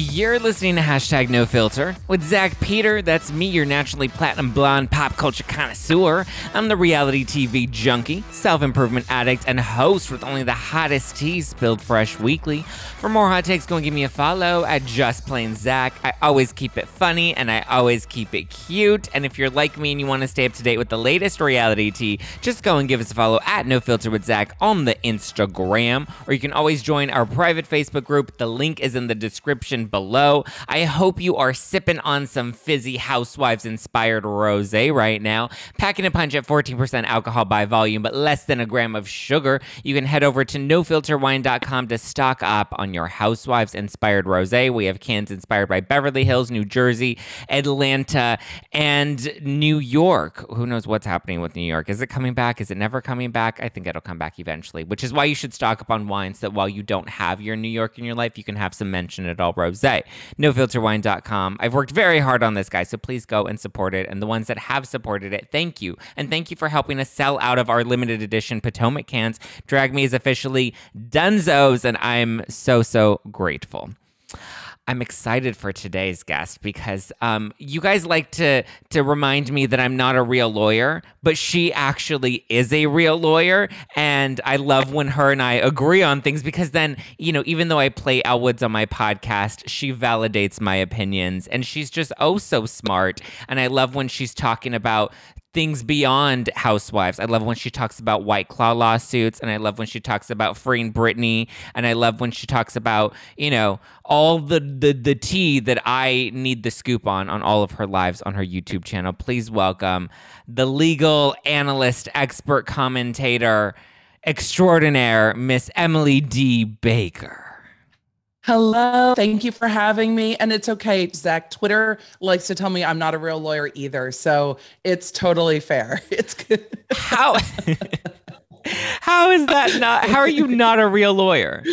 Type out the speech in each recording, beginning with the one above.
You're listening to hashtag no filter with Zach Peter. That's me, your naturally platinum blonde pop culture connoisseur. I'm the reality TV junkie, self improvement addict, and host with only the hottest tea spilled fresh weekly. For more hot takes, go and give me a follow at Just Plain Zach. I always keep it funny and I always keep it cute. And if you're like me and you want to stay up to date with the latest reality tea, just go and give us a follow at No Filter with Zach on the Instagram. Or you can always join our private Facebook group. The link is in the description below. I hope you are sipping on some fizzy housewives inspired rose right now. Packing a punch at 14% alcohol by volume, but less than a gram of sugar. You can head over to nofilterwine.com to stock up on your housewives inspired rose. We have cans inspired by Beverly Hills, New Jersey, Atlanta, and New York. Who knows what's happening with New York? Is it coming back? Is it never coming back? I think it'll come back eventually, which is why you should stock up on wines that while you don't have your New York in your life, you can have some mention at all rose. NoFilterWine.com. I've worked very hard on this, guys, so please go and support it. And the ones that have supported it, thank you. And thank you for helping us sell out of our limited edition Potomac cans. Drag Me is officially Dunzos, and I'm so, so grateful. I'm excited for today's guest because um, you guys like to to remind me that I'm not a real lawyer, but she actually is a real lawyer, and I love when her and I agree on things because then you know even though I play Elle Woods on my podcast, she validates my opinions, and she's just oh so smart, and I love when she's talking about things beyond housewives. I love when she talks about white claw lawsuits and I love when she talks about freeing Britney and I love when she talks about, you know, all the the the tea that I need the scoop on on all of her lives on her YouTube channel. Please welcome the legal analyst, expert commentator extraordinaire, Miss Emily D. Baker. Hello. Thank you for having me. And it's okay. Zach, Twitter likes to tell me I'm not a real lawyer either. So it's totally fair. It's good. How How is that not how are you not a real lawyer?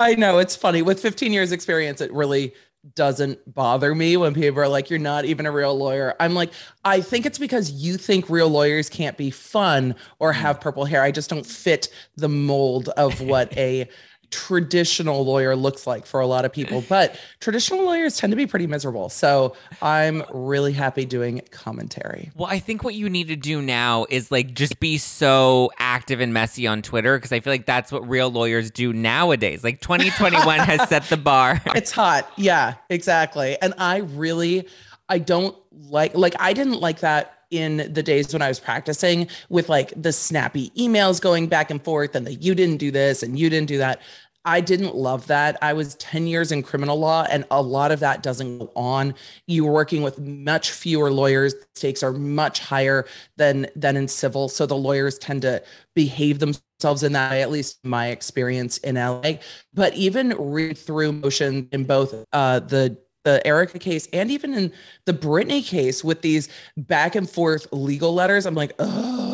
I know it's funny. With 15 years experience, it really doesn't bother me when people are like, you're not even a real lawyer. I'm like, I think it's because you think real lawyers can't be fun or mm. have purple hair. I just don't fit the mold of what a traditional lawyer looks like for a lot of people, but traditional lawyers tend to be pretty miserable. So I'm really happy doing commentary. Well, I think what you need to do now is like just be so active and messy on Twitter because I feel like that's what real lawyers do nowadays. Like 2021 has set the bar. It's hot. Yeah, exactly. And I really I don't like like I didn't like that in the days when I was practicing with like the snappy emails going back and forth and the you didn't do this and you didn't do that. I didn't love that. I was 10 years in criminal law, and a lot of that doesn't go on. You're working with much fewer lawyers. The Stakes are much higher than than in civil. So the lawyers tend to behave themselves in that way, at least my experience in LA. But even read through motion in both uh, the the Erika case and even in the Britney case with these back and forth legal letters, I'm like, oh,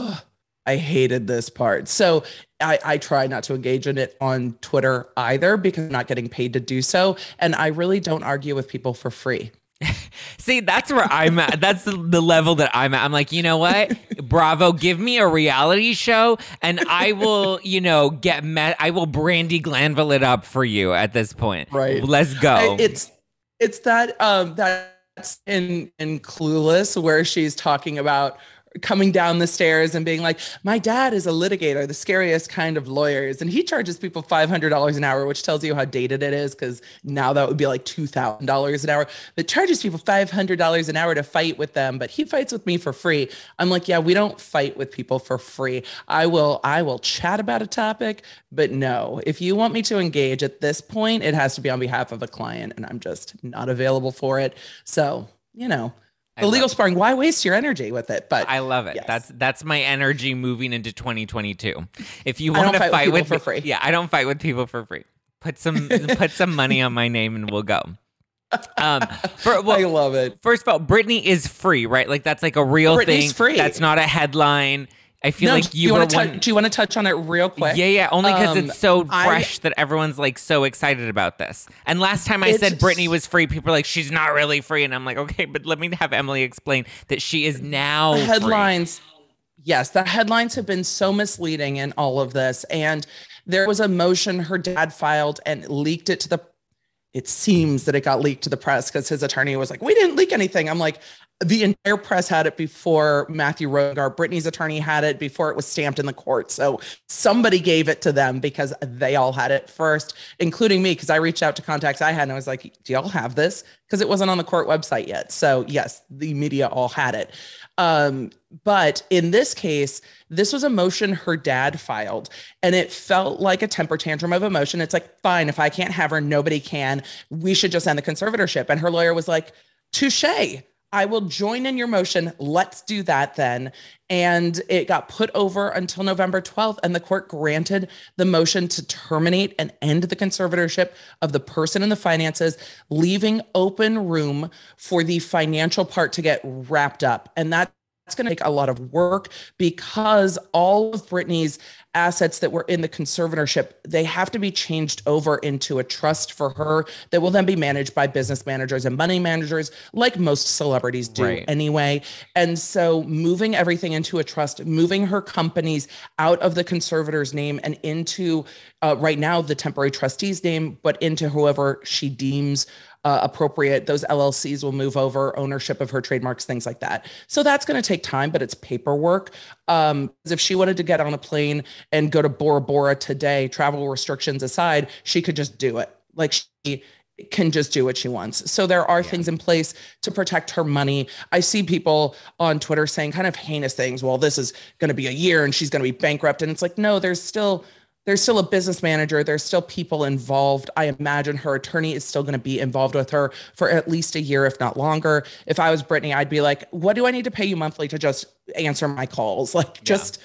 I hated this part. So I, I try not to engage in it on Twitter either because I'm not getting paid to do so. And I really don't argue with people for free. See, that's where I'm at. That's the, the, level that I'm at. I'm like, you know what? Bravo, give me a reality show and I will, you know, get met. I will Brandi Glanville it up for you at this point. Right. Let's go. I, it's, it's that, um, that's in, in Clueless where she's talking about coming down the stairs and being like, My dad is a litigator, the scariest kind of lawyers. And he charges people $500 an hour, which tells you how dated it is because now that would be like $2,000 an hour. But charges people $500 an hour to fight with them, but he fights with me for free. I'm like, Yeah, we don't fight with people for free. I will, I will chat about a topic, but no, if you want me to engage at this point, it has to be on behalf of a client, and I'm just not available for it. So, you know, the legal sparring why waste your energy with it? But i love it. yes. that's that's my energy moving into 2022 if you want to fight, fight, with, with for free. yeah i don't fight with people for free. Put some put some money on my name and we'll go. Um for, well, i love it. first of all britney is free right? Like that's like a real Britney's thing. free. That's not a headline I feel no, like you, you were one. do you want to touch on it real quick? Yeah, yeah. Only because um, it's so fresh I, that everyone's like so excited about this. And last time I said Britney was free, people are like, she's not really free, and I'm like, okay, but let me have Emily explain that she is now headlines. Free. Yes, the headlines have been so misleading in all of this, and there was a motion her dad filed and leaked it to the it seems that it got leaked to the press because his attorney was like, we didn't leak anything. I'm like, the entire press had it before Matthew Rosengart. Britney's attorney had it before it was stamped in the court. So somebody gave it to them because they all had it first, including me, because I reached out to contacts I had and I was like, do y'all have this? Because it wasn't on the court website yet. So yes, the media all had it. Um, but in this case, this was a motion her dad filed, and it felt like a temper tantrum of emotion. It's like, fine, if I can't have her, nobody can. We should just end the conservatorship. And her lawyer was like, touche. I will join in your motion. Let's do that then. And it got put over until November 12th, and the court granted the motion to terminate and end the conservatorship of the person in the finances, leaving open room for the financial part to get wrapped up. And that that's going to take a lot of work because all of Britney's assets that were in the conservatorship, they have to be changed over into a trust for her that will then be managed by business managers and money managers, like most celebrities do right. anyway. And so moving everything into a trust, moving her companies out of the conservator's name and into uh, right now the temporary trustee's name, but into whoever she deems uh, appropriate, those LLCs will move over ownership of her trademarks, things like that. So that's going to take time, but it's paperwork. Um, if she wanted to get on a plane and go to Bora Bora today, travel restrictions aside, she could just do it. Like she can just do what she wants. So there are yeah. things in place to protect her money. I see people on Twitter saying kind of heinous things. Well, this is going to be a year and she's going to be bankrupt. And it's like, no, there's still there's still a business manager there's still people involved. I imagine her attorney is still going to be involved with her for at least a year if not longer. If i was Britney, i'd be like what do i need to pay you monthly to just answer my calls? Like yeah. just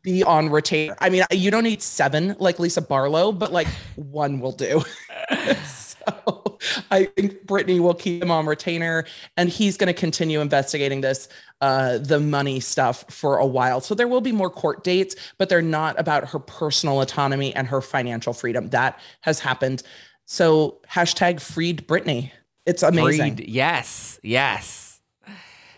be on retainer. I mean you don't need seven like lisa barlow but like one will do I think Britney will keep him on retainer and he's going to continue investigating this, uh, the money stuff for a while. So there will be more court dates, but they're not about her personal autonomy and her financial freedom. That has happened. So hashtag freed Britney. It's amazing. Freed. Yes. Yes.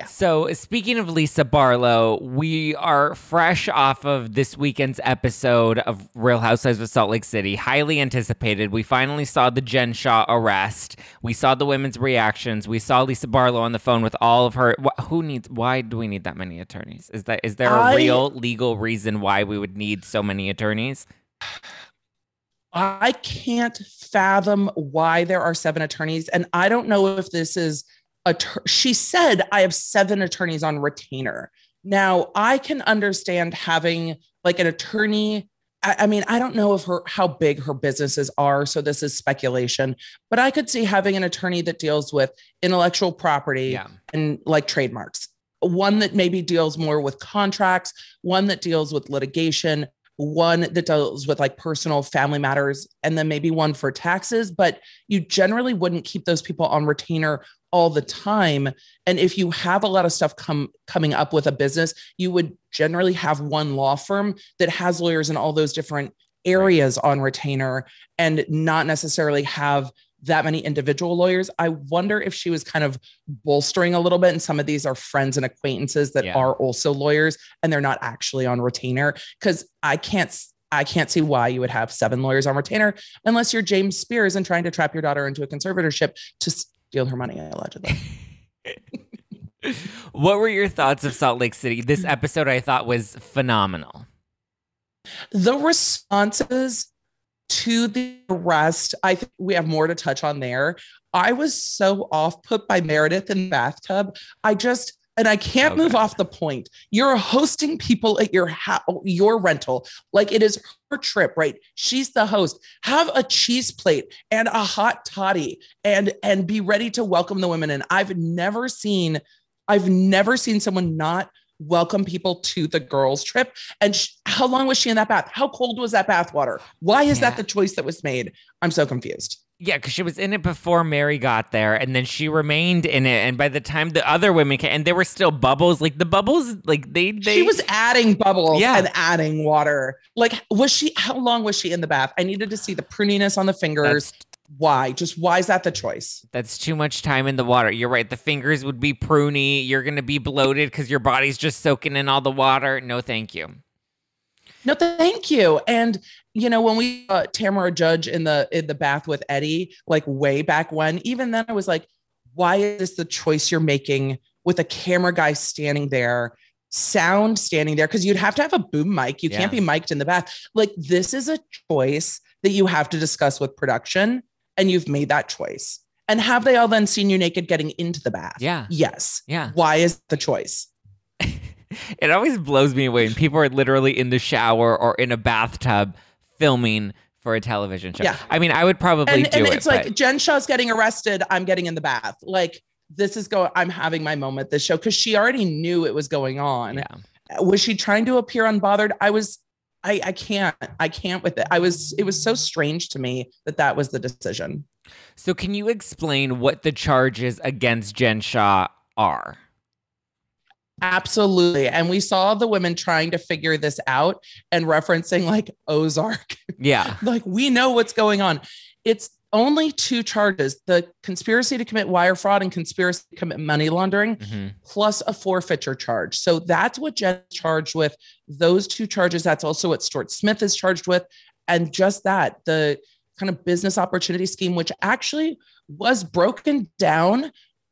So, speaking of Lisa Barlow, we are fresh off of this weekend's episode of Real Housewives of Salt Lake City, highly anticipated. We finally saw the Jen Shah arrest. We saw the women's reactions. We saw Lisa Barlow on the phone with all of her. Who needs? Why do we need that many attorneys? Is that is there a I, real legal reason why we would need so many attorneys? I can't fathom why there are seven attorneys, and I don't know if this is att- she said, I have seven attorneys on retainer. Now, I can understand having like an attorney. I, I mean, I don't know if her how big her businesses are, so this is speculation, but I could see having an attorney that deals with intellectual property yeah. and like trademarks. One that maybe deals more with contracts, one that deals with litigation, one that deals with like personal family matters, and then maybe one for taxes. But you generally wouldn't keep those people on retainer all the time and if you have a lot of stuff come coming up with a business you would generally have one law firm that has lawyers in all those different areas on retainer and not necessarily have that many individual lawyers. I wonder if she was kind of bolstering a little bit. And some of these are friends and acquaintances that yeah. are also lawyers and they're not actually on retainer. Cause I can't I can't see why you would have seven lawyers on retainer unless you're James Spears and trying to trap your daughter into a conservatorship to steal her money, allegedly. what were your thoughts of Salt Lake City? This episode I thought was phenomenal. The responses to the arrest, I think we have more to touch on there. I was so off put by Meredith in the bathtub. I just and I can't okay. move off the point. You're hosting people at your house, your rental, like it is her trip, right? She's the host. Have a cheese plate and a hot toddy, and and be ready to welcome the women And I've never seen, I've never seen someone not welcome people to the girls' trip. And sh- how long was she in that bath? How cold was that bath water? Why is yeah. that the choice that was made? I'm so confused. Yeah, because she was in it before Mary got there, and then she remained in it. And by the time the other women came, and there were still bubbles, like the bubbles, like they, they she was adding bubbles yeah. and adding water. Like, was she? How long was she in the bath? I needed to see the pruniness on the fingers. That's, why? Just why is that the choice? That's too much time in the water. You're right. The fingers would be pruny. You're gonna be bloated because your body's just soaking in all the water. No, thank you. No, thank you. And you know, when we uh, Tamra Judge in the in the bath with Eddie, like way back when, even then I was like, why is this the choice you're making with a camera guy standing there, sound standing there? Because you'd have to have a boom mic. You Yeah. can't be mic'd in the bath. Like this is a choice that you have to discuss with production, and you've made that choice. And have they all then seen you naked getting into the bath? Yeah. Yes. Yeah. Why is the choice? It always blows me away when people are literally in the shower or in a bathtub filming for a television show. Yeah. I mean, I would probably and, do and it. it's like but- Jen Shah's getting arrested. I'm getting in the bath. Like this is going. I'm having my moment this show because she already knew it was going on. yeah. Was she trying to appear unbothered? I was. I I can't. I can't with it. I was. It was so strange to me that that was the decision. So, can you explain what the charges against Jen Shah are? Absolutely. And we saw the women trying to figure this out and referencing like Ozark. Yeah. like we know what's going on. It's only two charges the conspiracy to commit wire fraud and conspiracy to commit money laundering, Mhm. plus a forfeiture charge. So that's what Jen's charged with. Those two charges, that's also what Stuart Smith is charged with. And just that, the kind of business opportunity scheme, which actually was broken down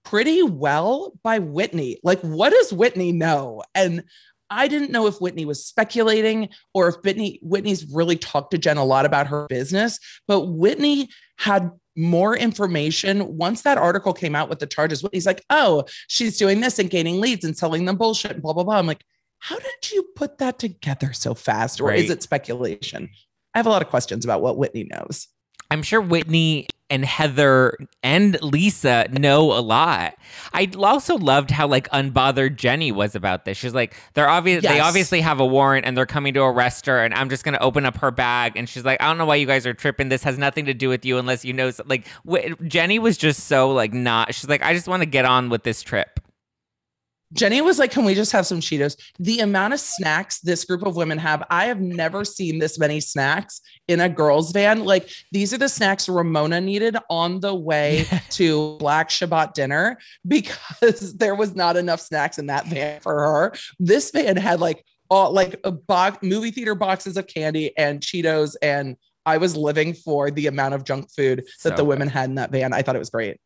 pretty well by Whitney. Like, what does Whitney know? And I didn't know if Whitney was speculating or if Whitney Whitney's really talked to Jen a lot about her business, but Whitney had more information once that article came out with the charges. Whitney's like, "Oh, she's doing this and gaining leads and selling them bullshit and blah blah blah." I'm like, "How did you put that together so fast or is it speculation?" I have a lot of questions about what Whitney knows. I'm sure Whitney and Heather and Lisa know a lot. I also loved how like unbothered Jenny was about this. She's like, they're obvious. They obviously have a warrant and they're coming to arrest her. And I'm just gonna open up her bag. And she's like, I don't know why you guys are tripping. This has nothing to do with you unless you know. so-" Like Jenny was just so like not. She's like, I just want to get on with this trip. Jenny was like, Can we just have some Cheetos? The amount of snacks this group of women have, I have never seen this many snacks in a girl's van. Like, these are the snacks Ramona needed on the way to Black Shabbat dinner because there was not enough snacks in that van for her. This van had like all like a box movie theater boxes of candy and Cheetos. And I was living for the amount of junk food So that the good. women had in that van. I thought it was great.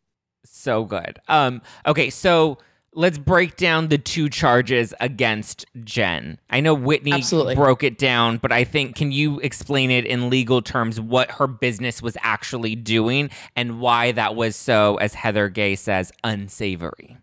So good. Um, okay, so let's break down the two charges against Jen. I know Whitney Absolutely. broke it down, but I think can you explain it in legal terms what her business was actually doing and why that was so, as Heather Gay says, unsavory?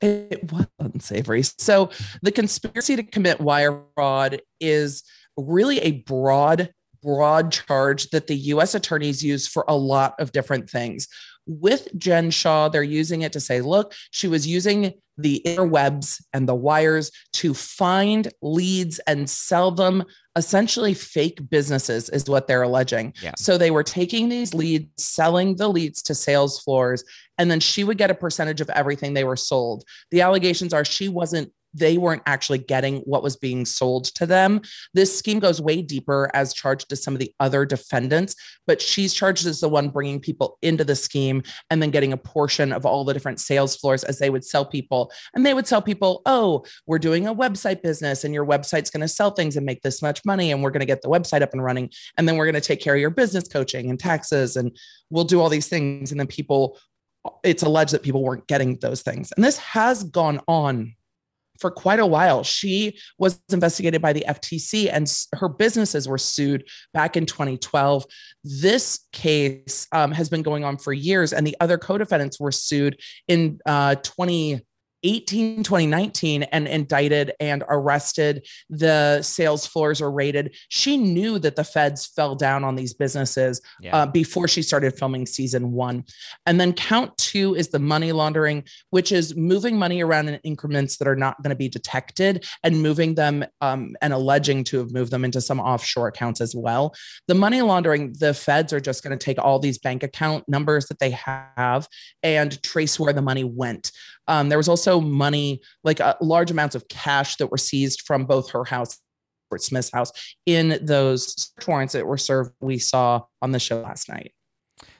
It was unsavory. So the conspiracy to commit wire fraud is really a broad, broad charge that the US attorneys use for a lot of different things. With Jen Shah, they're using it to say, look, she was using the interwebs and the wires to find leads and sell them essentially fake businesses, is what they're alleging. Yeah. So they were taking these leads, selling the leads to sales floors, and then she would get a percentage of everything they were sold. The allegations are she wasn't they weren't actually getting what was being sold to them. This scheme goes way deeper as charged to some of the other defendants, but she's charged as the one bringing people into the scheme and then getting a portion of all the different sales floors as they would sell people. And they would sell people, oh, we're doing a website business and your website's going to sell things and make this much money. And we're going to get the website up and running. And then we're going to take care of your business coaching and taxes and we'll do all these things. And then people, it's alleged that people weren't getting those things. And this has gone on for quite a while. She was investigated by the FTC and her businesses were sued back in 2012. This case um, has been going on for years, and the other co defendants were sued in uh, 2018, 2019, and indicted and arrested. The sales floors were raided. She knew that the feds fell down on these businesses Yeah. uh, before she started filming season one. And then count two is the money laundering, which is moving money around in increments that are not going to be detected and moving them um, and alleging to have moved them into some offshore accounts as well. The money laundering, the feds are just going to take all these bank account numbers that they have and trace where the money went. Um, there was also money, like uh, large amounts of cash that were seized from both her house. Robert Smith's house in those warrants that were served we saw on the show last night.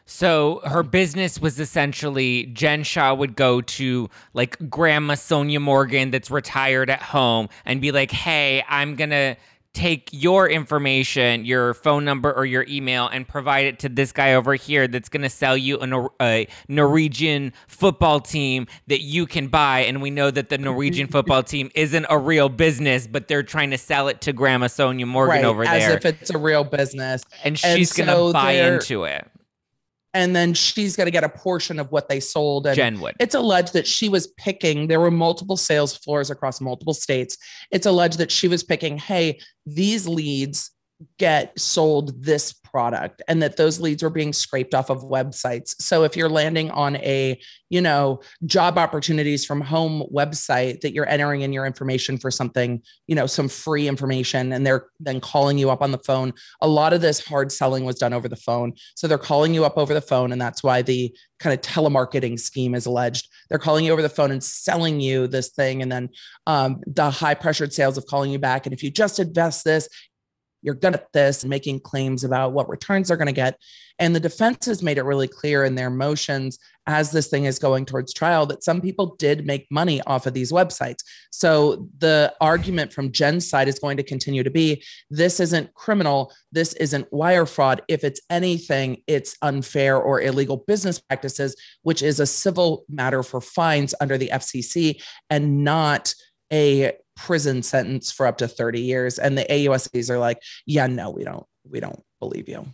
So her business was essentially Jen Shah would go to like Grandma Sonja Morgan that's retired at home and be like, "Hey, I'm gonna." Take your information, your phone number or your email, and provide it to this guy over here that's going to sell you a, a, Norwegian football team that you can buy. And we know that the Norwegian football team isn't a real business, but they're trying to sell it to Grandma Sonja Morgan right, over there. as if it's a real business. And she's And going to buy into it. And then she's going to get a portion of what they sold. And Jen would. It's alleged that she was picking, there were multiple sales floors across multiple states. It's alleged that she was picking, hey, these leads get sold this product and that those leads were being scraped off of websites. So if you're landing on a, you know, job opportunities from home website that you're entering in your information for something, you know, some free information and they're then calling you up on the phone. A lot of this hard selling was done over the phone. So they're calling you up over the phone and that's why the kind of telemarketing scheme is alleged. They're calling you over the phone and selling you this thing and then um, the high pressured sales of calling you back and if you just invest this you're good at this and making claims about what returns they're going to get. And the defense has made it really clear in their motions as this thing is going towards trial that some people did make money off of these websites. So the argument from Jen's side is going to continue to be this isn't criminal, this isn't wire fraud. If it's anything, it's unfair or illegal business practices, which is a civil matter for fines under the FCC and not a prison sentence for up to 30 years and the AUSAs are like yeah no we don't we don't believe you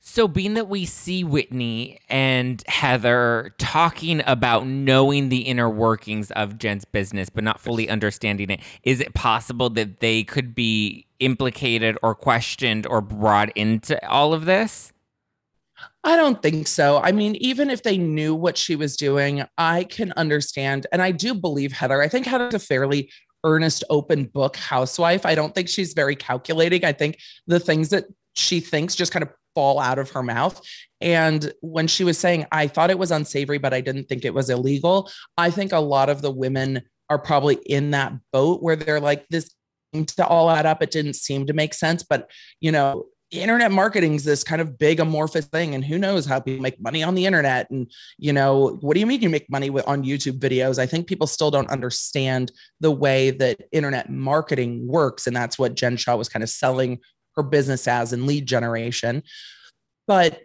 So, being that we see Whitney and Heather talking about knowing the inner workings of Jen's business, but not fully understanding it, is it possible that they could be implicated or questioned or brought into all of this? I don't think so. I mean, even if they knew what she was doing, I can understand. And I do believe Heather. I think Heather's a fairly earnest, open book housewife. I don't think she's very calculating. I think the things that she thinks just kind of fall out of her mouth. And when she was saying, I thought it was unsavory, but I didn't think it was illegal, I think a lot of the women are probably in that boat where they're like, this to all add up. It didn't seem to make sense. But, you know, internet marketing is this kind of big amorphous thing and who knows how people make money on the internet and you know what do you mean you make money with, on youtube videos? I think people still don't understand the way that internet marketing works and that's what jen shah was kind of selling her business as in lead generation. But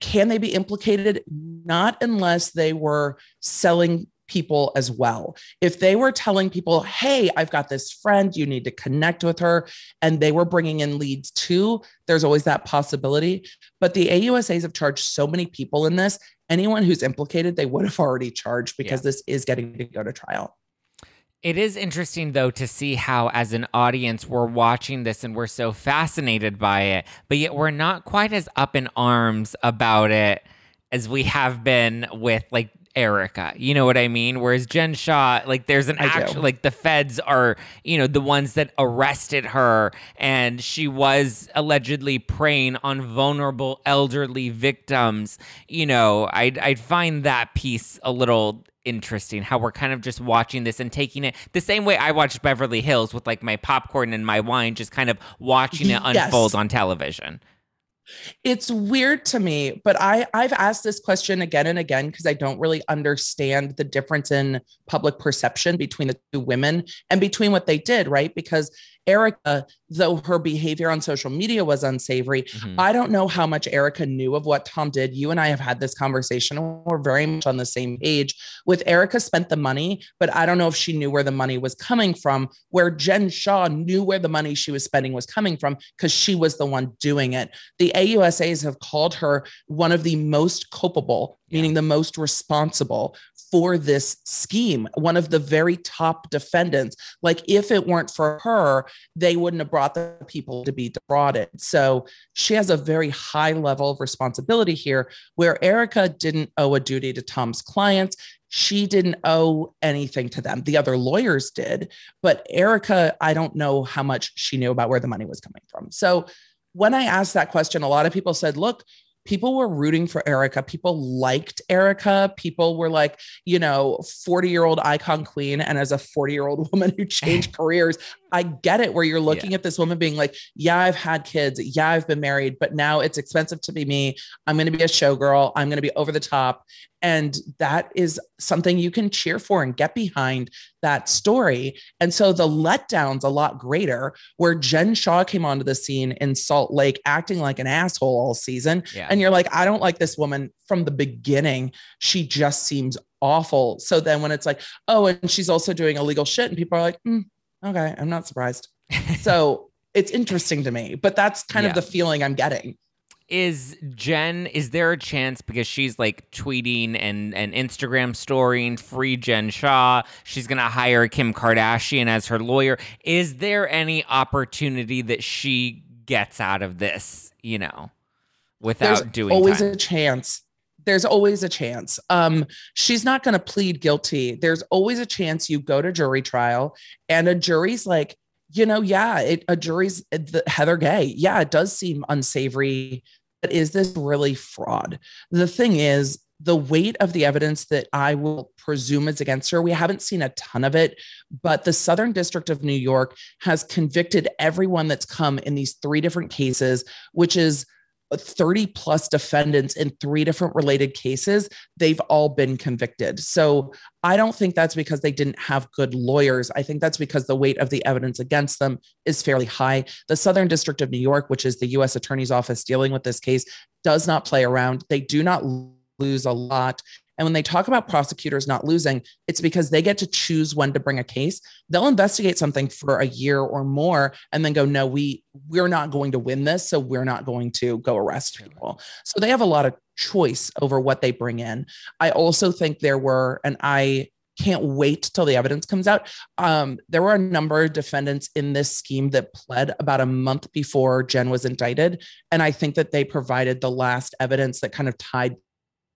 can they be implicated? Not unless they were selling people as well. If they were telling people, hey, I've got this friend, you need to connect with her, and they were bringing in leads too, there's always that possibility. But the AUSAs have charged so many people in this. Anyone who's implicated, they would have already charged because Yeah. this is getting to go to trial. It is interesting, though, to see how, as an audience, we're watching this and we're so fascinated by it, but yet we're not quite as up in arms about it as we have been with, like, Erika. You know what I mean? Whereas Jen Shah, like, there's an actual, like, the feds are, you know, the ones that arrested her, and she was allegedly preying on vulnerable elderly victims. You know, I'd, I'd find that piece a little interesting how we're kind of just watching this and taking it the same way I watched Beverly Hills with like my popcorn and my wine, just kind of watching it Yes. unfold on television. It's weird to me, but I I've asked this question again and again because I don't really understand the difference in public perception between the two women and between what they did, right? Because Erika, though her behavior on social media was unsavory, Mhm. I don't know how much Erika knew of what Tom did. You and I have had this conversation. We're very much on the same page. With Erika spent the money, but I don't know if she knew where the money was coming from, where Jen Shah knew where the money she was spending was coming from because she was the one doing it. The AUSAs have called her one of the most culpable, Yeah. meaning the most responsible for this scheme, one of the very top defendants. Like, if it weren't for her, they wouldn't have brought the people to be defrauded. So she has a very high level of responsibility here, where Erika didn't owe a duty to Tom's clients. She didn't owe anything to them. The other lawyers did, but Erika, I don't know how much she knew about where the money was coming from. So when I asked that question, a lot of people said, look, people were rooting for Erika. People liked Erika. People were like, you know, 40 year old icon queen. And as a 40 year old woman who changed careers, I get it where you're looking yeah. at this woman being like, yeah, I've had kids. Yeah, I've been married, but now it's expensive to be me. I'm going to be a showgirl. I'm going to be over the top. And that is something you can cheer for and get behind that story. And so the letdown's a lot greater where Jen Shah came onto the scene in Salt Lake acting like an asshole all season. Yeah. And you're like, I don't like this woman from the beginning. She just seems awful. So then when it's like, oh, and she's also doing illegal shit, and people are like, mm, okay, I'm not surprised. so it's interesting to me, but that's kind yeah. of the feeling I'm getting. Is Jen, is there a chance because she's like tweeting and, and Instagram storying free Jen Shah? She's going to hire Kim Kardashian as her lawyer. Is there any opportunity that she gets out of this, you know, without There's doing always time? a chance there's always a chance. Um, she's not going to plead guilty. There's always a chance you go to jury trial and a jury's like, you know, yeah, it, a jury's the, Heather Gay. Yeah, it does seem unsavory. But is this really fraud? The thing is, the weight of the evidence that I will presume is against her, we haven't seen a ton of it, but the Southern District of New York has convicted everyone that's come in these three different cases, which is 30 plus defendants in three different related cases, they've all been convicted. So I don't think that's because they didn't have good lawyers. I think that's because the weight of the evidence against them is fairly high. The Southern District of New York, which is the US Attorney's Office dealing with this case, does not play around. They do not lose a lot. And when they talk about prosecutors not losing, it's because they get to choose when to bring a case. They'll investigate something for a year or more and then go, no, we we're not going to win this, so we're not going to go arrest people. So they have a lot of choice over what they bring in. I also think there were, and I can't wait till the evidence comes out. Um, there were a number of defendants in this scheme that pled about a month before Jen was indicted. And I think that they provided the last evidence that kind of tied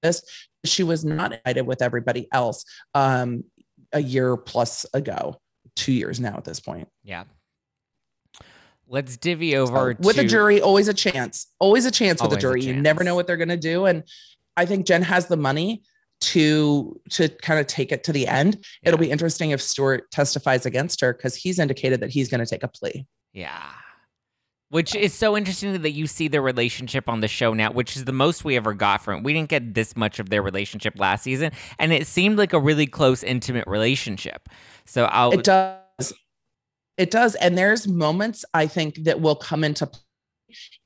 this she was not invited with everybody else um, a year plus ago, two years now at this point. Yeah. Let's divvy over so, with to... a jury. Always a chance. Always a chance with a jury. A you never know what they're going to do, and I think Jen has the money to to kind of take it to the end. Yeah. It'll be interesting if Stuart testifies against her because he's indicated that he's going to take a plea. Yeah. Which is so interesting that you see their relationship on the show now, which is the most we ever got from it. We didn't get this much of their relationship last season, and it seemed like a really close, intimate relationship. So I'll. It does. It does. And there's moments I think that will come into play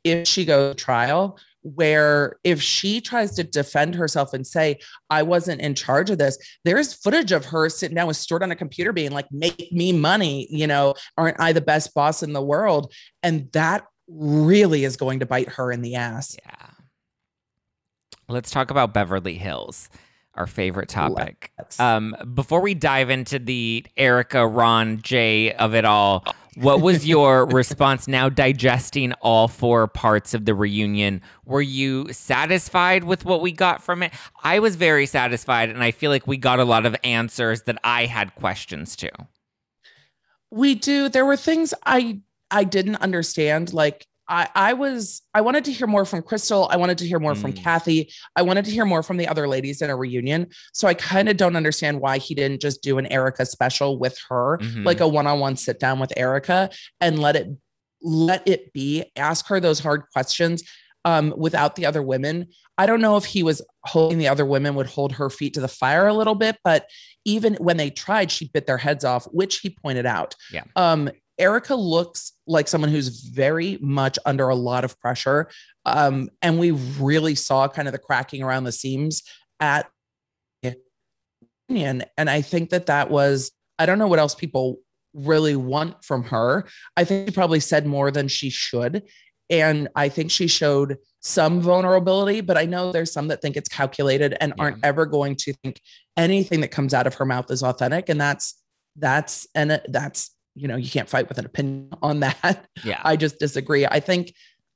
if she goes to trial where if she tries to defend herself and say i wasn't in charge of this there's footage of her sitting down with Stuart on a computer being like make me money you know aren't i the best boss in the world? And that really is going to bite her in the ass. Yeah. Let's talk about beverly hills our favorite topic. Um, before we dive into the Erika, ron jay of it all what was your response now digesting all four parts of the reunion? Were you satisfied with what we got from it? I was very satisfied, and I feel like we got a lot of answers that I had questions to. We do. There were things I I didn't understand, like I, I was I wanted to hear more from Crystal. I wanted to hear more mm. from Kathy. I wanted to hear more from the other ladies in a reunion. So I kind of don't understand why he didn't just do an Erika special with her, mm-hmm. like a one-on-one sit down with Erika and let it let it be. Ask her those hard questions um, without the other women. I don't know if he was hoping the other women would hold her feet to the fire a little bit, but even when they tried, she bit their heads off, which he pointed out. Yeah. Um, Erika looks like someone who's very much under a lot of pressure. Um, and we really saw kind of the cracking around the seams at Union. And I think that that was, I don't know what else people really want from her. I think she probably said more than she should. And I think she showed some vulnerability, but I know there's some that think it's calculated and yeah. aren't ever going to think anything that comes out of her mouth is authentic. And that's, that's, and that's you know you can't fight with an opinion on that. Yeah. I just disagree. I think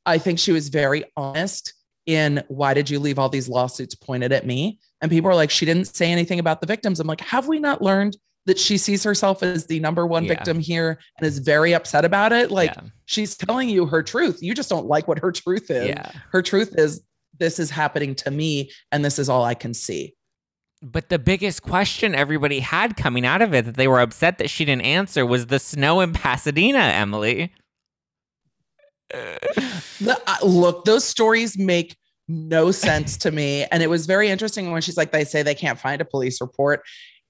i think she was very honest in why did you leave all these lawsuits pointed at me? And people are like she didn't say anything about the victims. I'm like have we not learned that she sees herself as the number one yeah. victim here and is very upset about it? Like yeah. she's telling you her truth. You just don't like what her truth is. Yeah. her truth is this is happening to me and this is all i can see But the biggest question everybody had coming out of it that they were upset that she didn't answer was the snow in Pasadena, Emily. The- uh, look, those stories make no sense to me. And it was very interesting when she's like, they say they can't find a police report.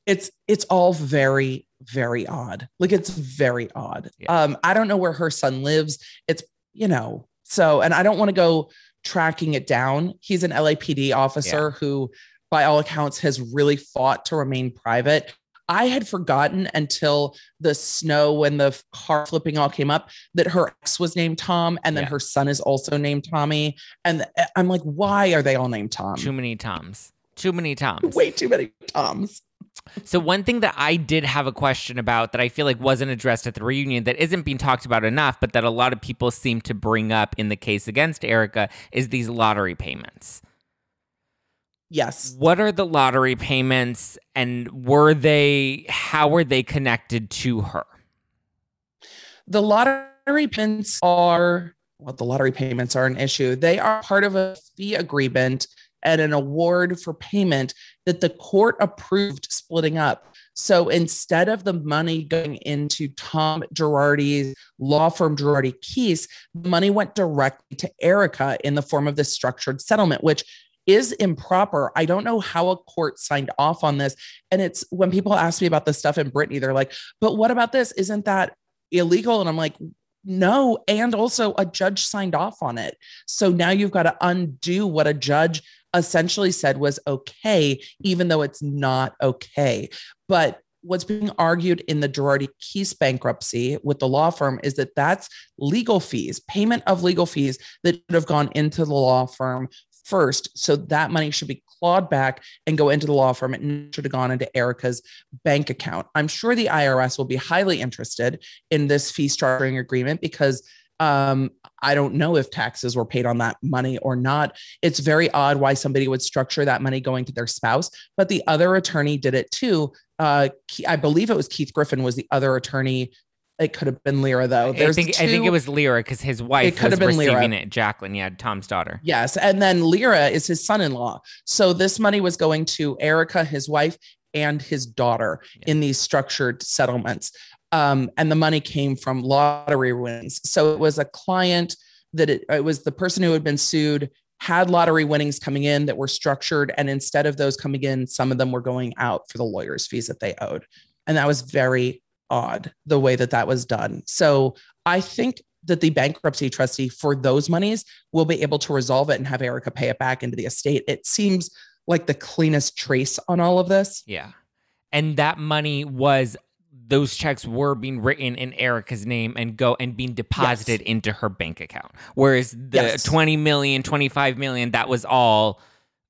It's it's all very, very odd. Like it's very odd. Yeah. Um, I don't know where her son lives. It's, you know, so and I don't want to go tracking it down. He's an LAPD officer who, by all accounts, has really fought to remain private. I had forgotten until the snow and the car flipping all came up that her ex was named Tom and then Yeah. her son is also named Tommy. And eh, I'm like, why are they all named Tom? Too many Toms. Too many Toms. Way too many Toms. So one thing that I did have a question about that I feel like wasn't addressed at the reunion that isn't being talked about enough, but that a lot of people seem to bring up in the case against Erika is these lottery payments. Yes. What are the lottery payments and were they how were they connected to her? The lottery payments are well, the lottery payments are an issue. They are part of a fee agreement and an award for payment that the court approved splitting up. So instead of the money going into Tom Girardi's law firm Girardi Keese, the money went directly to Erika in the form of this structured settlement, which is improper. I don't know how a court signed off on this. And it's when people ask me about this stuff in Britney, they're like, but what about this? Isn't that illegal? And I'm like, no. And also, a judge signed off on it. So now you've got to undo what a judge essentially said was okay, even though it's not okay. But what's being argued in the Girardi Keese bankruptcy with the law firm is that that's legal fees, payment of legal fees that should have gone into the law firm first. So that money should be clawed back and go into the law firm. It should have gone into Erika's bank account. I'm sure the IRS will be highly interested in this fee structuring agreement because um, I don't know if taxes were paid on that money or not. It's very odd why somebody would structure that money going to their spouse, but the other attorney did it too. Uh, I believe it was Keith Griffin was the other attorney. It could have been Lira though. I There's think I think it was Lira because his wife it could was have been Lira. receiving it. Jacqueline, yeah, Tom's daughter. Yes. And then Lira is his son in law. So this money was going to Erika, his wife, and his daughter Yeah. in these structured settlements. Um, and the money came from lottery winnings. So it was a client that it, it was the person who had been sued had lottery winnings coming in that were structured. And instead of those coming in, some of them were going out for the lawyer's fees that they owed. And that was very odd the way that that was done. So I think that the bankruptcy trustee for those monies will be able to resolve it and have Erika pay it back into the estate. It seems like the cleanest trace on all of this. Yeah. And that money was those checks were being written in Erika's name and go and being deposited into her bank account. Whereas the Yes. 20 million, 25 million, that was all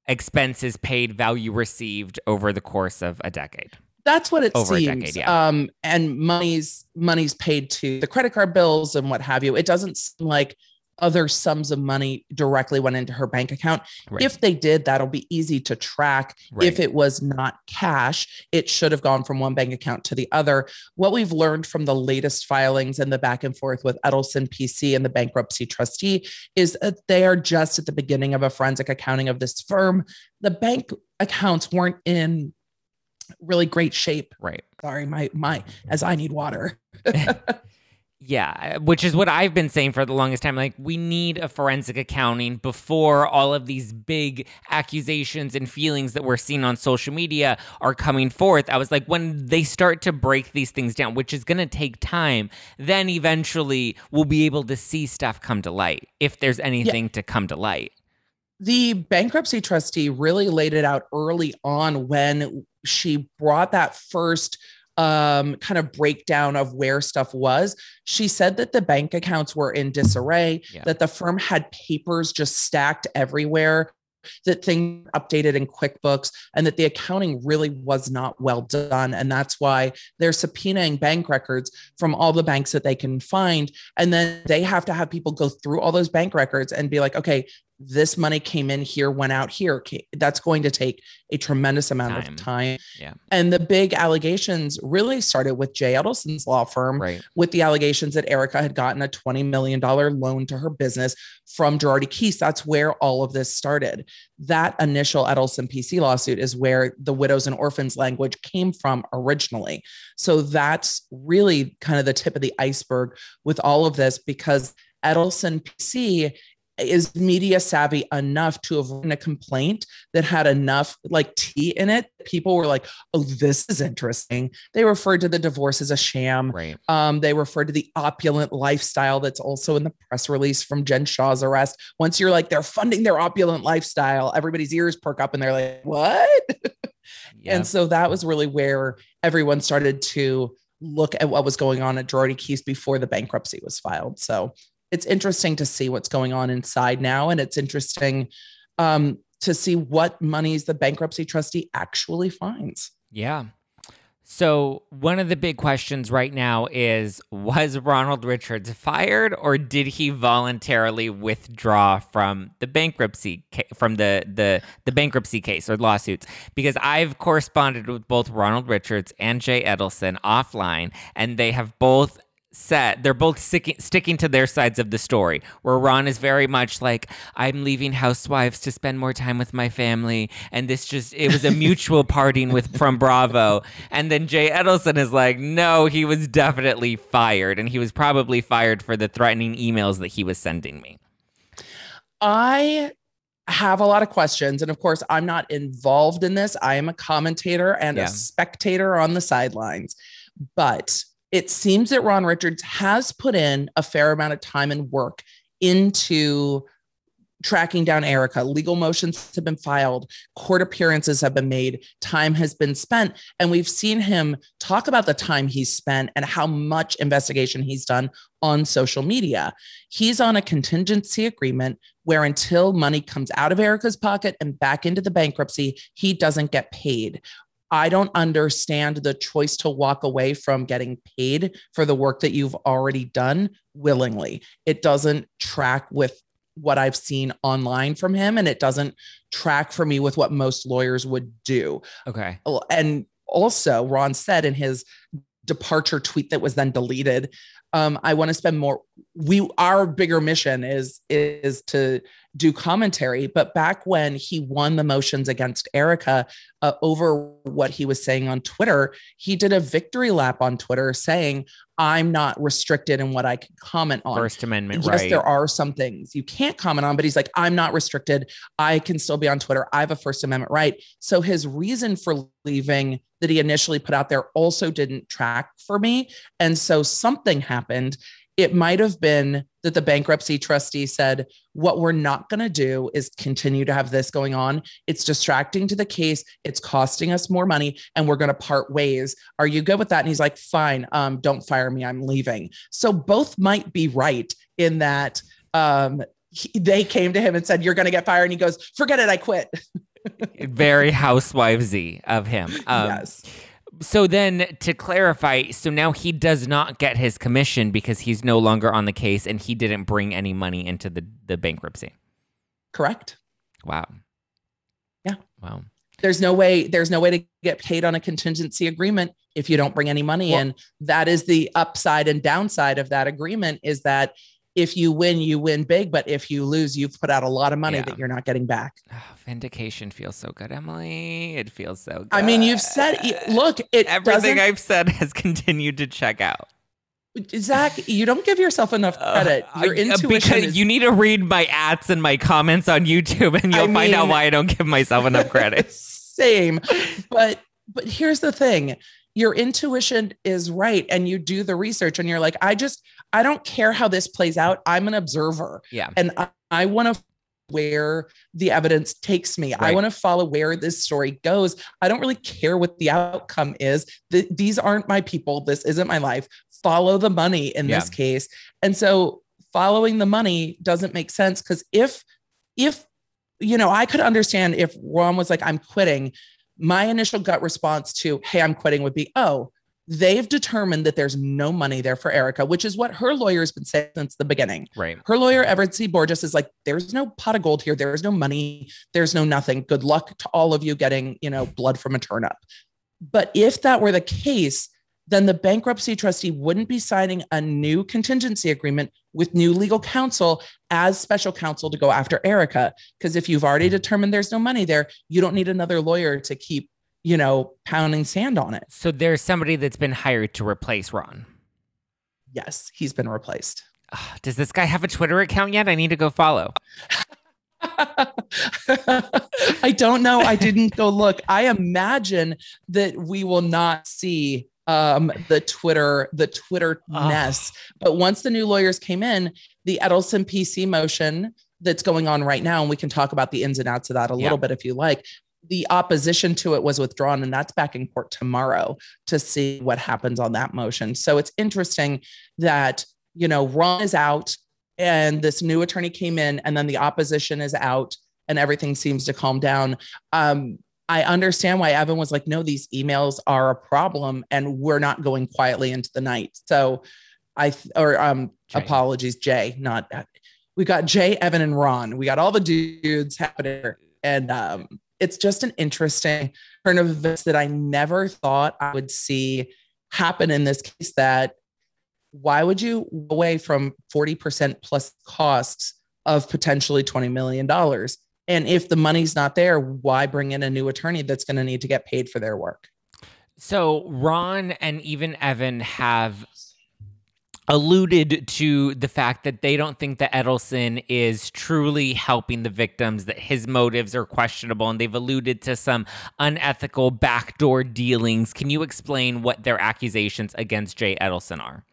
expenses paid, value received over the course of a decade. That's what it Over seems. decade, yeah. Um, and money's money's paid to the credit card bills and what have you. It doesn't seem like other sums of money directly went into her bank account. Right. If they did, that'll be easy to track. Right. If it was not cash, it should have gone from one bank account to the other. What we've learned from the latest filings and the back and forth with Edelson PC and the bankruptcy trustee is that they are just at the beginning of a forensic accounting of this firm. The bank accounts weren't in really great shape. right. Sorry, my my as I need water. Yeah, which is what I've been saying for the longest time. Like, we need a forensic accounting before all of these big accusations and feelings that we're seeing on social media are coming forth. I was like, when they start to break these things down, which is going to take time, then eventually we'll be able to see stuff come to light if there's anything to come to light. The bankruptcy trustee really laid it out early on when she brought that first um, kind of breakdown of where stuff was. She said that the bank accounts were in disarray, Yeah. that the firm had papers just stacked everywhere, that things updated in QuickBooks, and that the accounting really was not well done. And that's why they're subpoenaing bank records from all the banks that they can find. And then they have to have people go through all those bank records and be like, okay, this money came in here, went out here. That's going to take a tremendous amount time. of time. Yeah. And the big allegations really started with Jay Edelson's law firm, right. with the allegations that Erika had gotten a $20 million loan to her business from Girardi Keese. That's where all of this started. That initial Edelson PC lawsuit is where the widows and orphans language came from originally. So that's really kind of the tip of the iceberg with all of this because Edelson PC is media savvy enough to have written a complaint that had enough like tea in it. People were like, "Oh, this is interesting." They referred to the divorce as a sham. Right. Um, they referred to the opulent lifestyle that's also in the press release from Jen Shah's arrest. Once you're like, they're funding their opulent lifestyle, everybody's ears perk up and they're like, "What?" yeah. And so that was really where everyone started to look at what was going on at Girardi Keese before the bankruptcy was filed. So it's interesting to see what's going on inside now. And it's interesting um, to see what monies the bankruptcy trustee actually finds. Yeah. So, one of the big questions right now is Was Ronald Richards fired or did he voluntarily withdraw from the bankruptcy from the, the, the bankruptcy case or lawsuits? Because I've corresponded with both Ronald Richards and Jay Edelson offline, and they have both set they're both sticking sticking to their sides of the story where ron is very much like i'm leaving housewives to spend more time with my family and this just it was a mutual parting with from bravo. And then jay edelson is like no he was definitely fired and he was probably fired for the threatening emails that he was sending me. I have a lot of questions and of course i'm not involved in this. I am a commentator and yeah. a spectator on the sidelines. But it seems that Ron Richards has put in a fair amount of time and work into tracking down Erika. Legal motions have been filed, court appearances have been made, time has been spent. And we've seen him talk about the time he's spent and how much investigation he's done on social media. He's on a contingency agreement where until money comes out of Erika's pocket and back into the bankruptcy, he doesn't get paid. I don't understand the choice to walk away from getting paid for the work that you've already done willingly. It doesn't track with what I've seen online from him, and it doesn't track for me with what most lawyers would do. Okay. And also, Ron said in his departure tweet that was then deleted um, I want to spend more. We our bigger mission is is to do commentary. But back when he won the motions against erika uh, over what he was saying on Twitter, he did a victory lap on Twitter saying, "I'm not restricted in what I can comment on." First Amendment, yes, right? there are some things you can't comment on, but he's like, "I'm not restricted. I can still be on Twitter. I have a First Amendment right." So his reason for leaving that he initially put out there also didn't track for me. And so something happened. It might have been that the bankruptcy trustee said, What we're not going to do is continue to have this going on. It's distracting to the case. It's costing us more money, and we're going to part ways. Are you good with that? And he's like, Fine, um, don't fire me. I'm leaving. So both might be right in that um, he, they came to him and said, You're going to get fired. And he goes, Forget it. I quit. Very housewivesy of him. Um, yes. So then to clarify, so now he does not get his commission because he's no longer on the case and he didn't bring any money into the, the bankruptcy. Correct. Wow. Yeah. Wow. There's no way there's no way to get paid on a contingency agreement if you don't bring any money well, in. That is the upside and downside of that agreement is that if you win, you win big. But if you lose, you've put out a lot of money yeah. that you're not getting back. Oh, vindication feels so good, Emily. It feels so good. I mean, you've said, look, it everything I've said has continued to check out. Zach, you don't give yourself enough credit. Your uh, intuition because is- you need to read my ads and my comments on YouTube, and you'll I find mean, out why I don't give myself enough credit. Same, but but here's the thing: your intuition is right, and you do the research, and you're like, I just I don't care how this plays out. I'm an observer. Yeah. And I, I want to where the evidence takes me. Right. I want to follow where this story goes. I don't really care what the outcome is. The, these aren't my people. This isn't my life. Follow the money in yeah. this case. And so following the money doesn't make sense because if if you know, I could understand if Ron was like, I'm quitting. My initial gut response to, hey, I'm quitting would be, oh, they've determined that there's no money there for Erika, which is what her lawyer's been saying since the beginning. Right. Her lawyer, Evan C. Borges, is like, there's no pot of gold here. There's no money. There's no nothing. Good luck to all of you getting, you know, blood from a turnip. But if that were the case, then the bankruptcy trustee wouldn't be signing a new contingency agreement with new legal counsel as special counsel to go after Erika. Because if you've already determined there's no money there, you don't need another lawyer to keep you know, pounding sand on it. So there's somebody that's been hired to replace Ron. Yes, he's been replaced. does this guy have a Twitter account yet? I need to go follow. I don't know. I didn't go look. I imagine that we will not see um, the Twitter, the Twitter mess. But once the new lawyers came in, the Edelson PC motion that's going on right now, and we can talk about the ins and outs of that a yeah. little bit if you like the opposition to it was withdrawn and that's back in court tomorrow to see what happens on that motion. So it's interesting that you know ron is out and this new attorney came in and then the opposition is out and everything seems to calm down. Um, i understand why evan was like no these emails are a problem and we're not going quietly into the night. So i or um jay. apologies jay not we got jay evan and ron. We got all the dudes happening and um it's just an interesting turn of events that I never thought I would see happen in this case. That why would you away from 40% plus costs of potentially $20 million? And if the money's not there, why bring in a new attorney that's going to need to get paid for their work? So Ron and even Evan have alluded to the fact that they don't think that Edelson is truly helping the victims, that his motives are questionable, and they've alluded to some unethical backdoor dealings. Can you explain what their accusations against Jay Edelson are?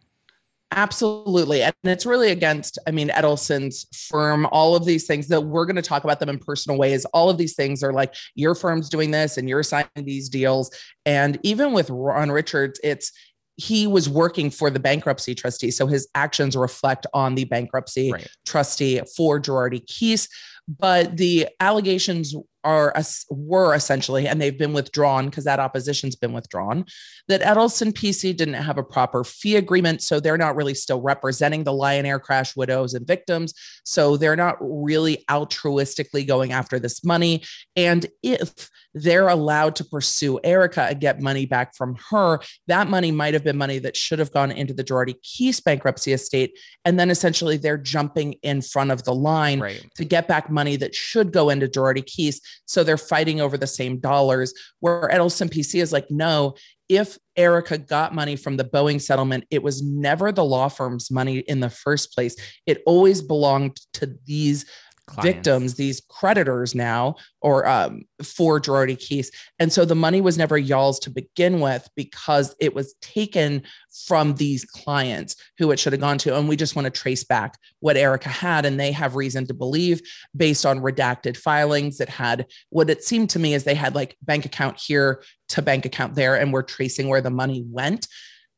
Absolutely. And it's really against, I mean, Edelson's firm, all of these things that we're going to talk about them in personal ways. All of these things are like your firm's doing this and you're signing these deals. And even with Ron Richards, it's he was working for the bankruptcy trustee. So his actions reflect on the bankruptcy right. trustee for Girardi Keese. But the allegations are were essentially, and they've been withdrawn because that opposition's been withdrawn, that Edelson PC didn't have a proper fee agreement. So they're not really still representing the Lion Air crash widows and victims. So they're not really altruistically going after this money. And if they're allowed to pursue Erika and get money back from her. That money might have been money that should have gone into the Girardi Keese bankruptcy estate. And then essentially they're jumping in front of the line right. to get back money that should go into Girardi Keese. So they're fighting over the same dollars. Where Edelson PC is like, no, if Erika got money from the Boeing settlement, it was never the law firm's money in the first place. It always belonged to these Clients. victims, these creditors now, or um, for Girardi Keese. And so the money was never y'all's to begin with because it was taken from these clients who it should have gone to. And we just want to trace back what Erika had. And they have reason to believe, based on redacted filings, that had what it seemed to me is they had like bank account here to bank account there, and we're tracing where the money went.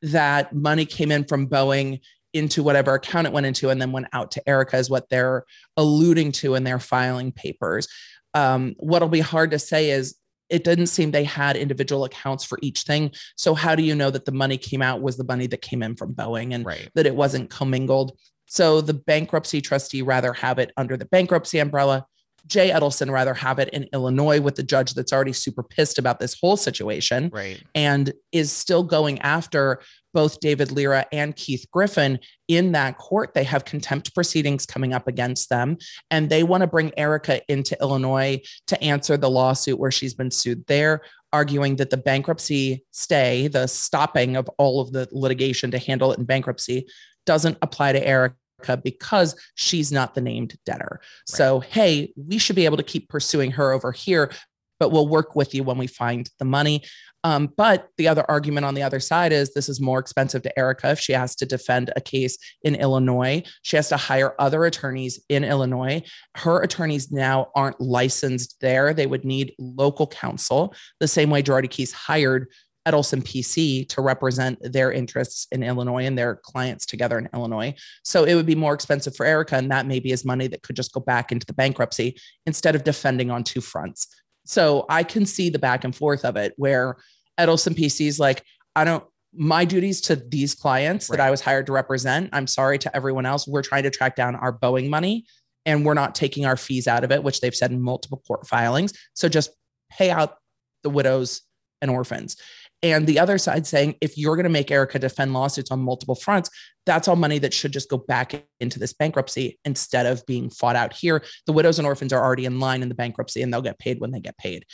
That money came in from Boeing into whatever account it went into and then went out to Erika is what they're alluding to in their filing papers. Um, what'll be hard to say is it didn't seem they had individual accounts for each thing. So how do you know that the money came out was the money that came in from Boeing and right. that it wasn't commingled? So the bankruptcy trustee rather have it under the bankruptcy umbrella. Jay Edelson rather have it in Illinois with the judge that's already super pissed about this whole situation right. and is still going after both David Lira and Keith Griffin in that court. They have contempt proceedings coming up against them, and they want to bring Erika into Illinois to answer the lawsuit where she's been sued there, arguing that the bankruptcy stay, the stopping of all of the litigation to handle it in bankruptcy, doesn't apply to Erika because she's not the named debtor. Right. So, hey, we should be able to keep pursuing her over here, but we'll work with you when we find the money. Um, but the other argument on the other side is this is more expensive to Erika if she has to defend a case in Illinois. She has to hire other attorneys in Illinois. Her attorneys now aren't licensed there. They would need local counsel, the same way Girardi Keese hired Edelson PC to represent their interests in Illinois and their clients together in Illinois. So it would be more expensive for Erika, and that maybe is money that could just go back into the bankruptcy instead of defending on two fronts. So I can see the back and forth of it where Edelson PC is like, I don't, my duties to these clients that I was hired to represent. I'm sorry to everyone else. We're trying to track down our Boeing money and we're not taking our fees out of it, which they've said in multiple court filings. So just pay out the widows and orphans. And the other side saying, if you're going to make Erika defend lawsuits on multiple fronts, that's all money that should just go back into this bankruptcy instead of being fought out here. The widows and orphans are already in line in the bankruptcy and they'll get paid when they get paid.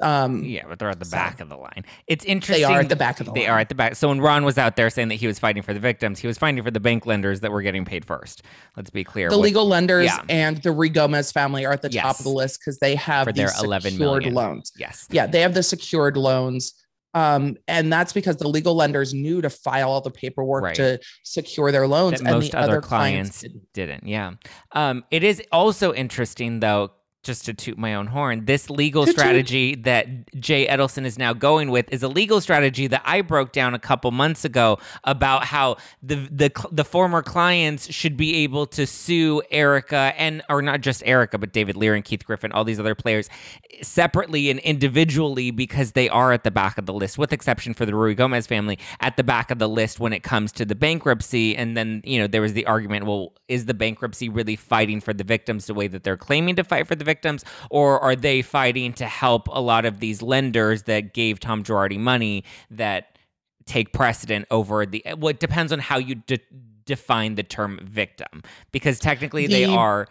Um, Yeah, but they're at the So- back of the line. It's interesting. They are at the back of the They line. are at the back. So when Ron was out there saying that he was fighting for the victims, he was fighting for the bank lenders that were getting paid first. Let's be clear. the What- legal lenders yeah. and the Ruigomez family are at the top of the list because they have For these their 11 secured loans. Yes. Yeah, they have the secured loans. Um, and that's because the legal lenders knew to file all the paperwork Right. to secure their loans, That and most the other other clients clients, didn't. Yeah. Um, it is also interesting, though, just to toot my own horn, this legal strategy that Jay Edelson is now going with is a legal strategy that I broke down a couple months ago about how the the the former clients should be able to sue Erika and or not just Erika, but David Lira and Keith Griffin, all these other players separately and individually because they are at the back of the list, with exception for the Ruigomez family, at the back of the list when it comes to the bankruptcy. And then, you know, there was the argument well, is the bankruptcy really fighting for the victims the way that they're claiming to fight for the victims? Victims, or are they fighting to help a lot of these lenders that gave Tom Girardi money that take precedent over the. Well, it depends on how you de- define the term victim because technically they are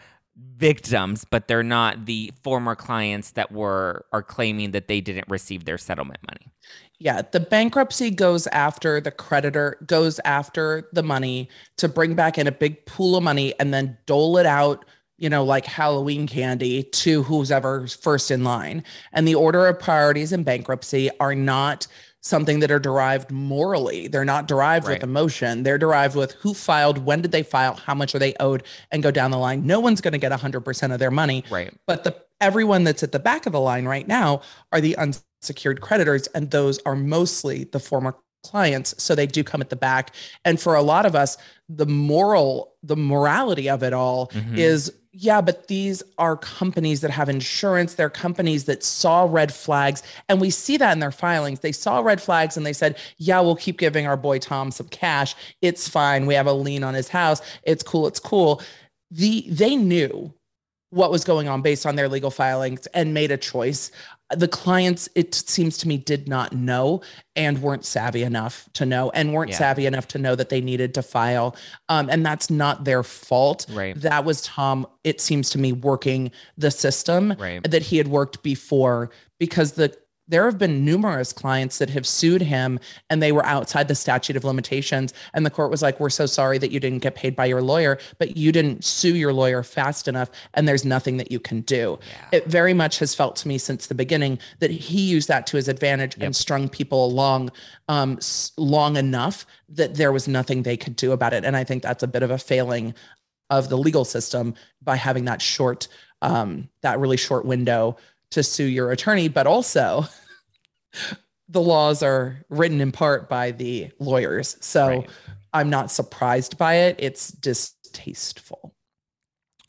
victims but they're not the former clients that were are claiming that they didn't receive their settlement money Yeah, the bankruptcy goes after the creditor, goes after the money to bring back in a big pool of money and then dole it out, you know, like Halloween candy to who's ever first in line. And the order of priorities in bankruptcy are not something that are derived morally. They're not derived Right. with emotion. They're derived with who filed, when did they file, how much are they owed, and go down the line. No one's going to get 100% of their money right but the everyone that's at the back of the line right now are the unsecured creditors and those are mostly the former clients so they do come at the back and for a lot of us the moral the morality of it all Mhm. is yeah but these are companies that have insurance. They're companies that saw red flags. And we see that in their filings. They saw red flags and they said yeah we'll keep giving our boy tom some cash. It's fine. We have a lien on his house. It's cool. It's cool. The they knew what was going on based on their legal filings and made a choice. The clients, it seems to me, did not know and weren't savvy enough to know and weren't Yeah. savvy enough to know that they needed to file. Um, and that's not their fault. right That was Tom, it seems to me, working the system right that he had worked before because the there have been numerous clients that have sued him and they were outside the statute of limitations and the court was like we're so sorry that you didn't get paid by your lawyer but you didn't sue your lawyer fast enough and there's nothing that you can do yeah. it very much has felt to me since the beginning that he used that to his advantage Yep. and strung people along um, long enough that there was nothing they could do about it and i think that's a bit of a failing of the legal system by having that short um, that really short window to sue your attorney but also the laws are written in part by the lawyers. So Right. i'm not surprised by it. It's distasteful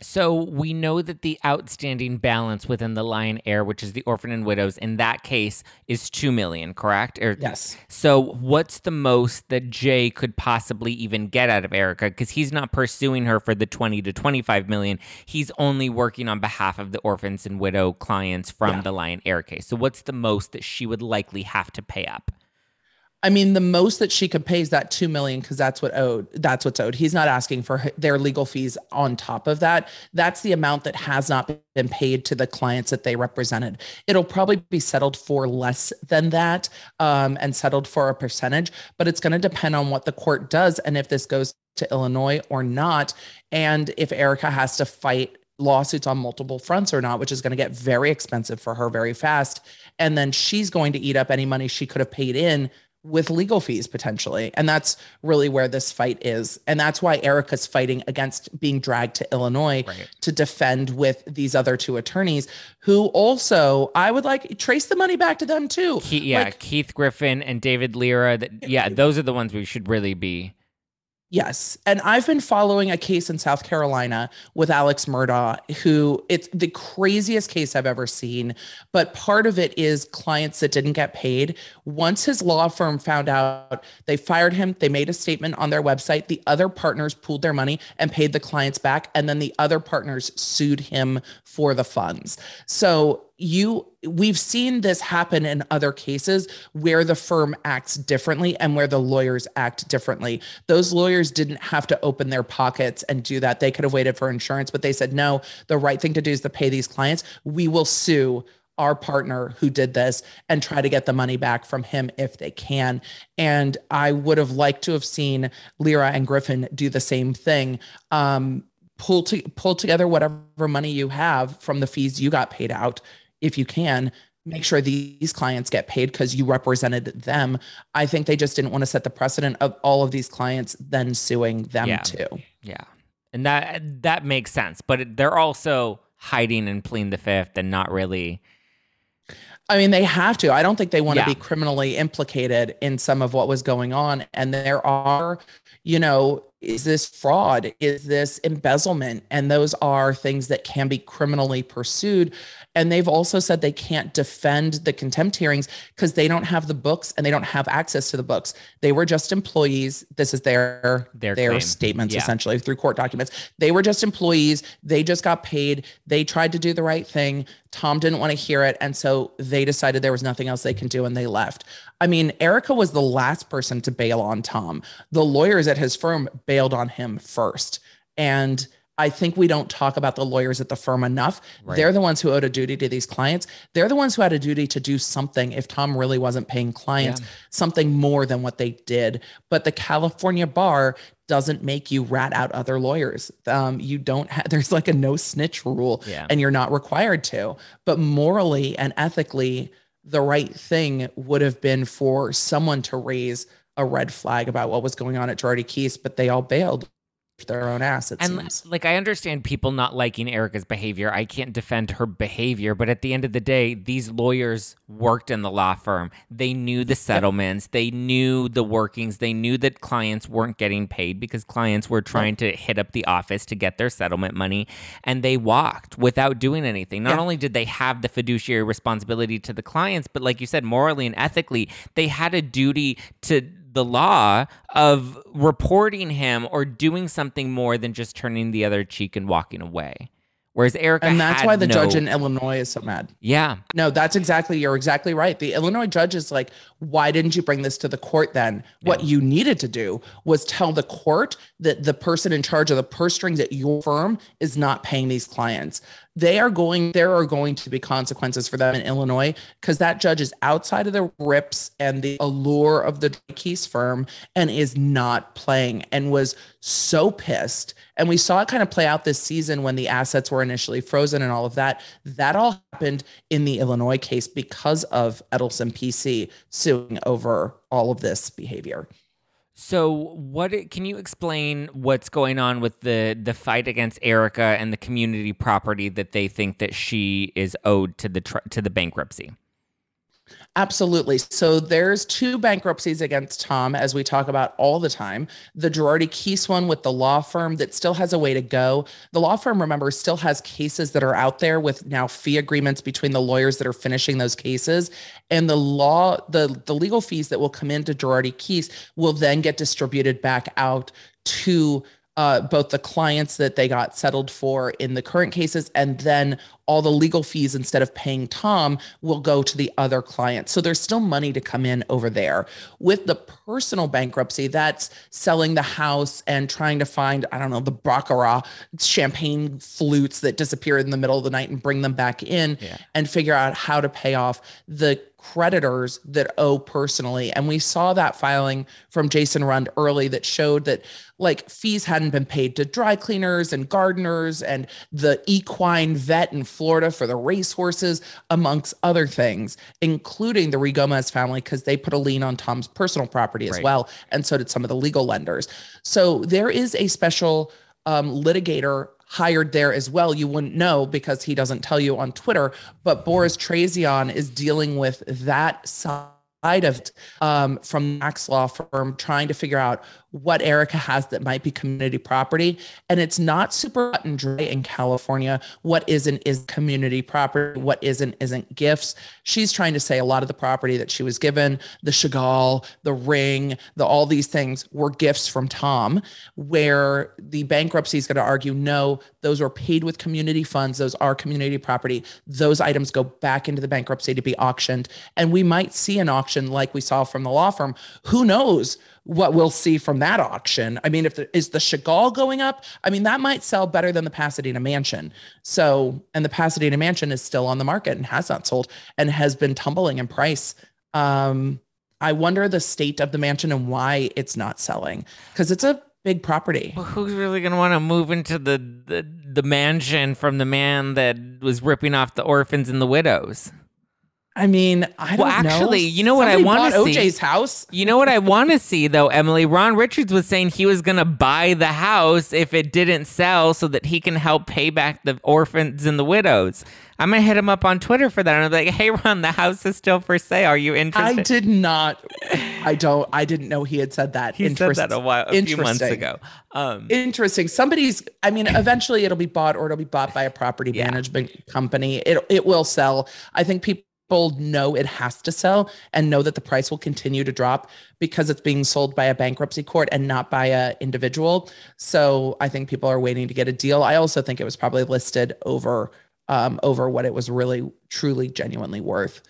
So we know that the outstanding balance within the Lion Air, which is the orphan and widows, in that case is two million, correct? Or yes So what's the most that Jay could possibly even get out of Erika? Because he's not pursuing her for the twenty to twenty-five million. He's only working on behalf of the orphans and widow clients from Yeah. the Lion Air case. So what's the most that she would likely have to pay up? I mean, the most that she could pay is that two million because that's what owed. That's what's owed. He's not asking for their legal fees on top of that. That's the amount that has not been paid to the clients that they represented. It'll probably be settled for less than that, um, and settled for a percentage. But it's going to depend on what the court does and if this goes to Illinois or not, and if Erika has to fight lawsuits on multiple fronts or not, which is going to get very expensive for her very fast. And then she's going to eat up any money she could have paid in with legal fees potentially. And that's really where this fight is. And that's why Erika's fighting against being dragged to Illinois Right. to defend with these other two attorneys who also I would like trace the money back to them too. Ke- yeah, Like- Keith Griffin and David Lira. That yeah, those are the ones we should really be. Yes. And I've been following a case in South Carolina with Alex Murdaugh, who it's the craziest case I've ever seen. But part of it is clients that didn't get paid. Once his law firm found out, they fired him. They made a statement on their website. The other partners pooled their money and paid the clients back. And then the other partners sued him for the funds. So you we've seen this happen in other cases where the firm acts differently and where the lawyers act differently those lawyers didn't have to open their pockets and do that they could have waited for insurance but they said no the right thing to do is to pay these clients we will sue our partner who did this and try to get the money back from him if they can. And I would have liked to have seen Lira and Griffin do the same thing. Um, pull to pull together whatever money you have from the fees you got paid out if you can make sure these clients get paid because you represented them. I think they just didn't want to set the precedent of all of these clients then suing them yeah. too. Yeah. And that that makes sense, but they're also hiding and pleading the fifth and not really I mean, they have to. I don't think they want yeah. to be criminally implicated in some of what was going on. And there are, you know, is this fraud? Is this embezzlement? And those are things that can be criminally pursued. And they've also said they can't defend the contempt hearings because they don't have the books and they don't have access to the books. They were just employees. This is their their, their statements yeah. essentially through court documents. They were just employees. They just got paid. They tried to do the right thing. Tom didn't want to hear it. And so they decided there was nothing else they can do and they left. I mean, Erika was the last person to bail on Tom. The lawyers at his firm bailed on him first. And I think we don't talk about the lawyers at the firm enough. Right. They're the ones who owed a duty to these clients. They're the ones who had a duty to do something if Tom really wasn't paying clients yeah. something more than what they did. But the California bar doesn't make you rat out other lawyers. Um, you don't have, there's like a no snitch rule yeah. and you're not required to. But morally and ethically, the right thing would have been for someone to raise a red flag about what was going on at Girardi Keese, but they all bailed their own ass. It and seems. like I understand people not liking Erika's behavior. I can't defend her behavior, but at the end of the day, these lawyers worked in the law firm. They knew the settlements. They knew the workings. They knew that clients weren't getting paid because clients were trying to hit up the office to get their settlement money, and they walked without doing anything. Not yeah. only did they have the fiduciary responsibility to the clients, but like you said, morally and ethically, they had a duty to the law of reporting him or doing something more than just turning the other cheek and walking away. Whereas Erika, and that's why the no, judge in Illinois is so mad. Yeah, no, that's exactly you're exactly right. The Illinois judge is like, why didn't you bring this to the court then? Yeah. What you needed to do was tell the court that the person in charge of the purse strings at your firm is not paying these clients they are going there are going to be consequences for them in illinois because that judge is outside of the rips and the allure of the Keese firm and is not playing and was so pissed. And we saw it kind of play out this season when the assets were initially frozen and all of that. That all happened in the illinois case because of edelson pc suing over all of this behavior so, what can you explain what's going on with the the fight against Erika and the community property that they think that she is owed to the to the bankruptcy? Absolutely. So there's two bankruptcies against Tom, as we talk about all the time. The Girardi Keese one with the law firm that still has a way to go. The law firm, remember, still has cases that are out there with now fee agreements between the lawyers that are finishing those cases. And the law, the, the legal fees that will come into Girardi Keese will then get distributed back out to uh, both the clients that they got settled for in the current cases and then all the legal fees instead of paying Tom will go to the other clients. So there's still money to come in over there. With the personal bankruptcy, that's selling the house and trying to find, I don't know, the Baccarat champagne flutes that disappear in the middle of the night and bring them back in yeah. and figure out how to pay off the creditors that owe personally. And we saw that filing from Jason Rund early that showed that like fees hadn't been paid to dry cleaners and gardeners and the equine vet in Florida for the racehorses, amongst other things, including the Ruigomez family, because they put a lien on Tom's personal property as right. well. And so did some of the legal lenders. So there is a special um, litigator hired there as well. You wouldn't know because he doesn't tell you on Twitter. But Boris Treyzon is dealing with that side of it um, from Max Law Firm, trying to figure out what Erika has that might be community property. And it's not super cut and dry in California. What isn't is community property. What isn't isn't gifts. She's trying to say a lot of the property that she was given, the Chagall, the ring, the all these things were gifts from Tom, where the bankruptcy is going to argue, no, those were paid with community funds. Those are community property. Those items go back into the bankruptcy to be auctioned. And we might see an auction like we saw from the law firm. Who knows? What we'll see from that auction. I mean, if the, is the Chagall going up? I mean, that might sell better than the Pasadena Mansion. So, and the Pasadena Mansion is still on the market and has not sold and has been tumbling in price. Um, I wonder the state of the mansion and why it's not selling because it's a big property. Well, who's really going to want to move into the, the the mansion from the man that was ripping off the orphans and the widows? I mean, I don't well, actually, know. you know what I want to see? OJ's house. You know what I want to see though, Emily? Ron Richards was saying he was going to buy the house if it didn't sell so that he can help pay back the orphans and the widows. I'm going to hit him up on Twitter for that. And I'm like, hey, Ron, the house is still for sale. Are you interested? I did not. I don't. I didn't know he had said that. He said that a while, a few months ago. Um, Interesting. Somebody's. I mean, eventually it'll be bought or it'll be bought by a property yeah. management company. It it will sell. I think people people know it has to sell and know that the price will continue to drop because it's being sold by a bankruptcy court and not by a individual. So I think people are waiting to get a deal. I also think it was probably listed over um, over what it was really truly genuinely worth.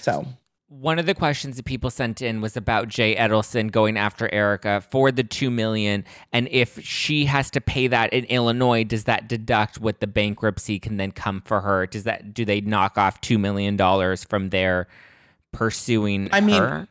So one of the questions that people sent in was about Jay Edelson going after Erika for the two million, and if she has to pay that in Illinois, does that deduct what the bankruptcy can then come for her? Does that do they knock off two million dollars from their pursuing? I mean, her?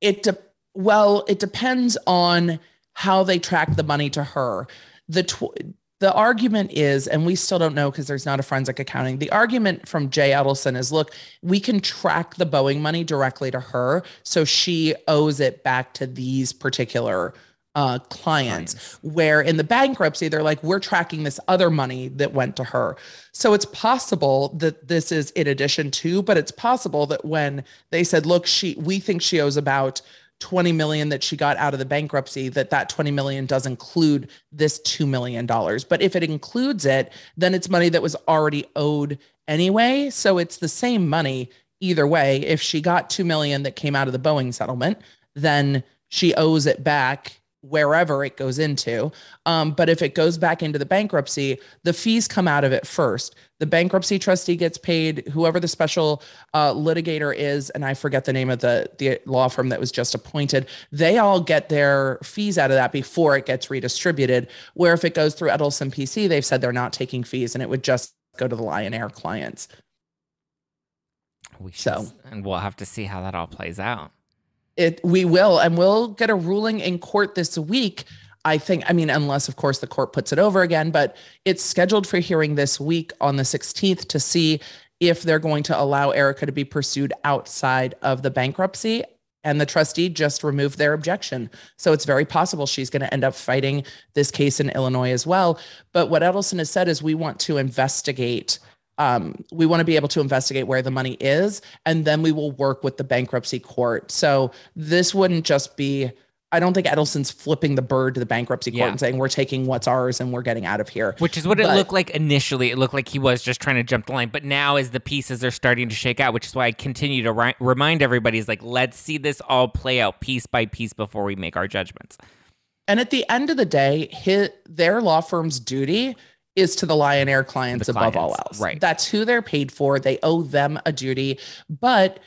it de- well, it depends on how they track the money to her. The tw- the argument is, and we still don't know because there's not a forensic accounting. The argument from Jay Edelson is look, we can track the Boeing money directly to her. So she owes it back to these particular uh, clients. clients. Where in the bankruptcy, they're like, we're tracking this other money that went to her. So it's possible that this is in addition to, but it's possible that when they said, look, she, we think she owes about 20 million that she got out of the bankruptcy that that 20 million does include this 2 million dollars. But if it includes it then it's money that was already owed anyway. So it's the same money either way. If she got 2 million that came out of the Boeing settlement then she owes it back wherever it goes into. Um, but if it goes back into the bankruptcy, the fees come out of it first. The bankruptcy trustee gets paid, whoever the special uh, litigator is, and I forget the name of the, the law firm that was just appointed, they all get their fees out of that before it gets redistributed. Where if it goes through Edelson PC, they've said they're not taking fees and it would just go to the Lion Air clients. We should, so, and we'll have to see how that all plays out it we will and we'll get a ruling in court this week I think, I mean, unless of course the court puts it over again, but it's scheduled for hearing this week on the 16th to see if they're going to allow Erika to be pursued outside of the bankruptcy. And the trustee just removed their objection. So it's very possible she's going to end up fighting this case in Illinois as well. But what Edelson has said is we want to investigate um, we want to be able to investigate where the money is, and then we will work with the bankruptcy court. So this wouldn't just be. I don't think Edelson's flipping the bird to the bankruptcy court yeah. and saying we're taking what's ours and we're getting out of here. Which is what but, it looked like initially. It looked like he was just trying to jump the line, but now as the pieces are starting to shake out, which is why I continue to ri- remind everybody is like let's see this all play out piece by piece before we make our judgments. And at the end of the day, his, their law firm's duty is to the Lion Air clients the above clients, all else. Right. That's who they're paid for. They owe them a duty. But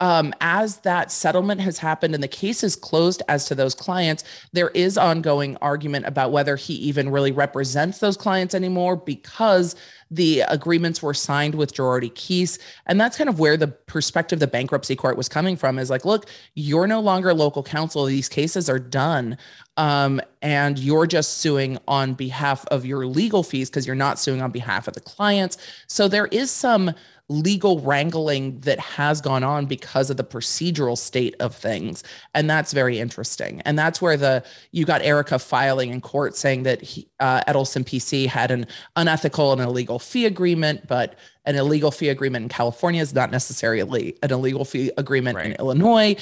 um, as that settlement has happened and the case is closed as to those clients, there is ongoing argument about whether he even really represents those clients anymore because the agreements were signed with Girardi Keese. And that's kind of where the perspective the bankruptcy court was coming from is like, look, you're no longer local counsel. These cases are done. Um, and you're just suing on behalf of your legal fees because you're not suing on behalf of the clients. So there is some legal wrangling that has gone on because of the procedural state of things and that's very interesting and that's where the you got erika filing in court saying that he, uh, edelson pc had an unethical and illegal fee agreement but an illegal fee agreement in california is not necessarily an illegal fee agreement right. in illinois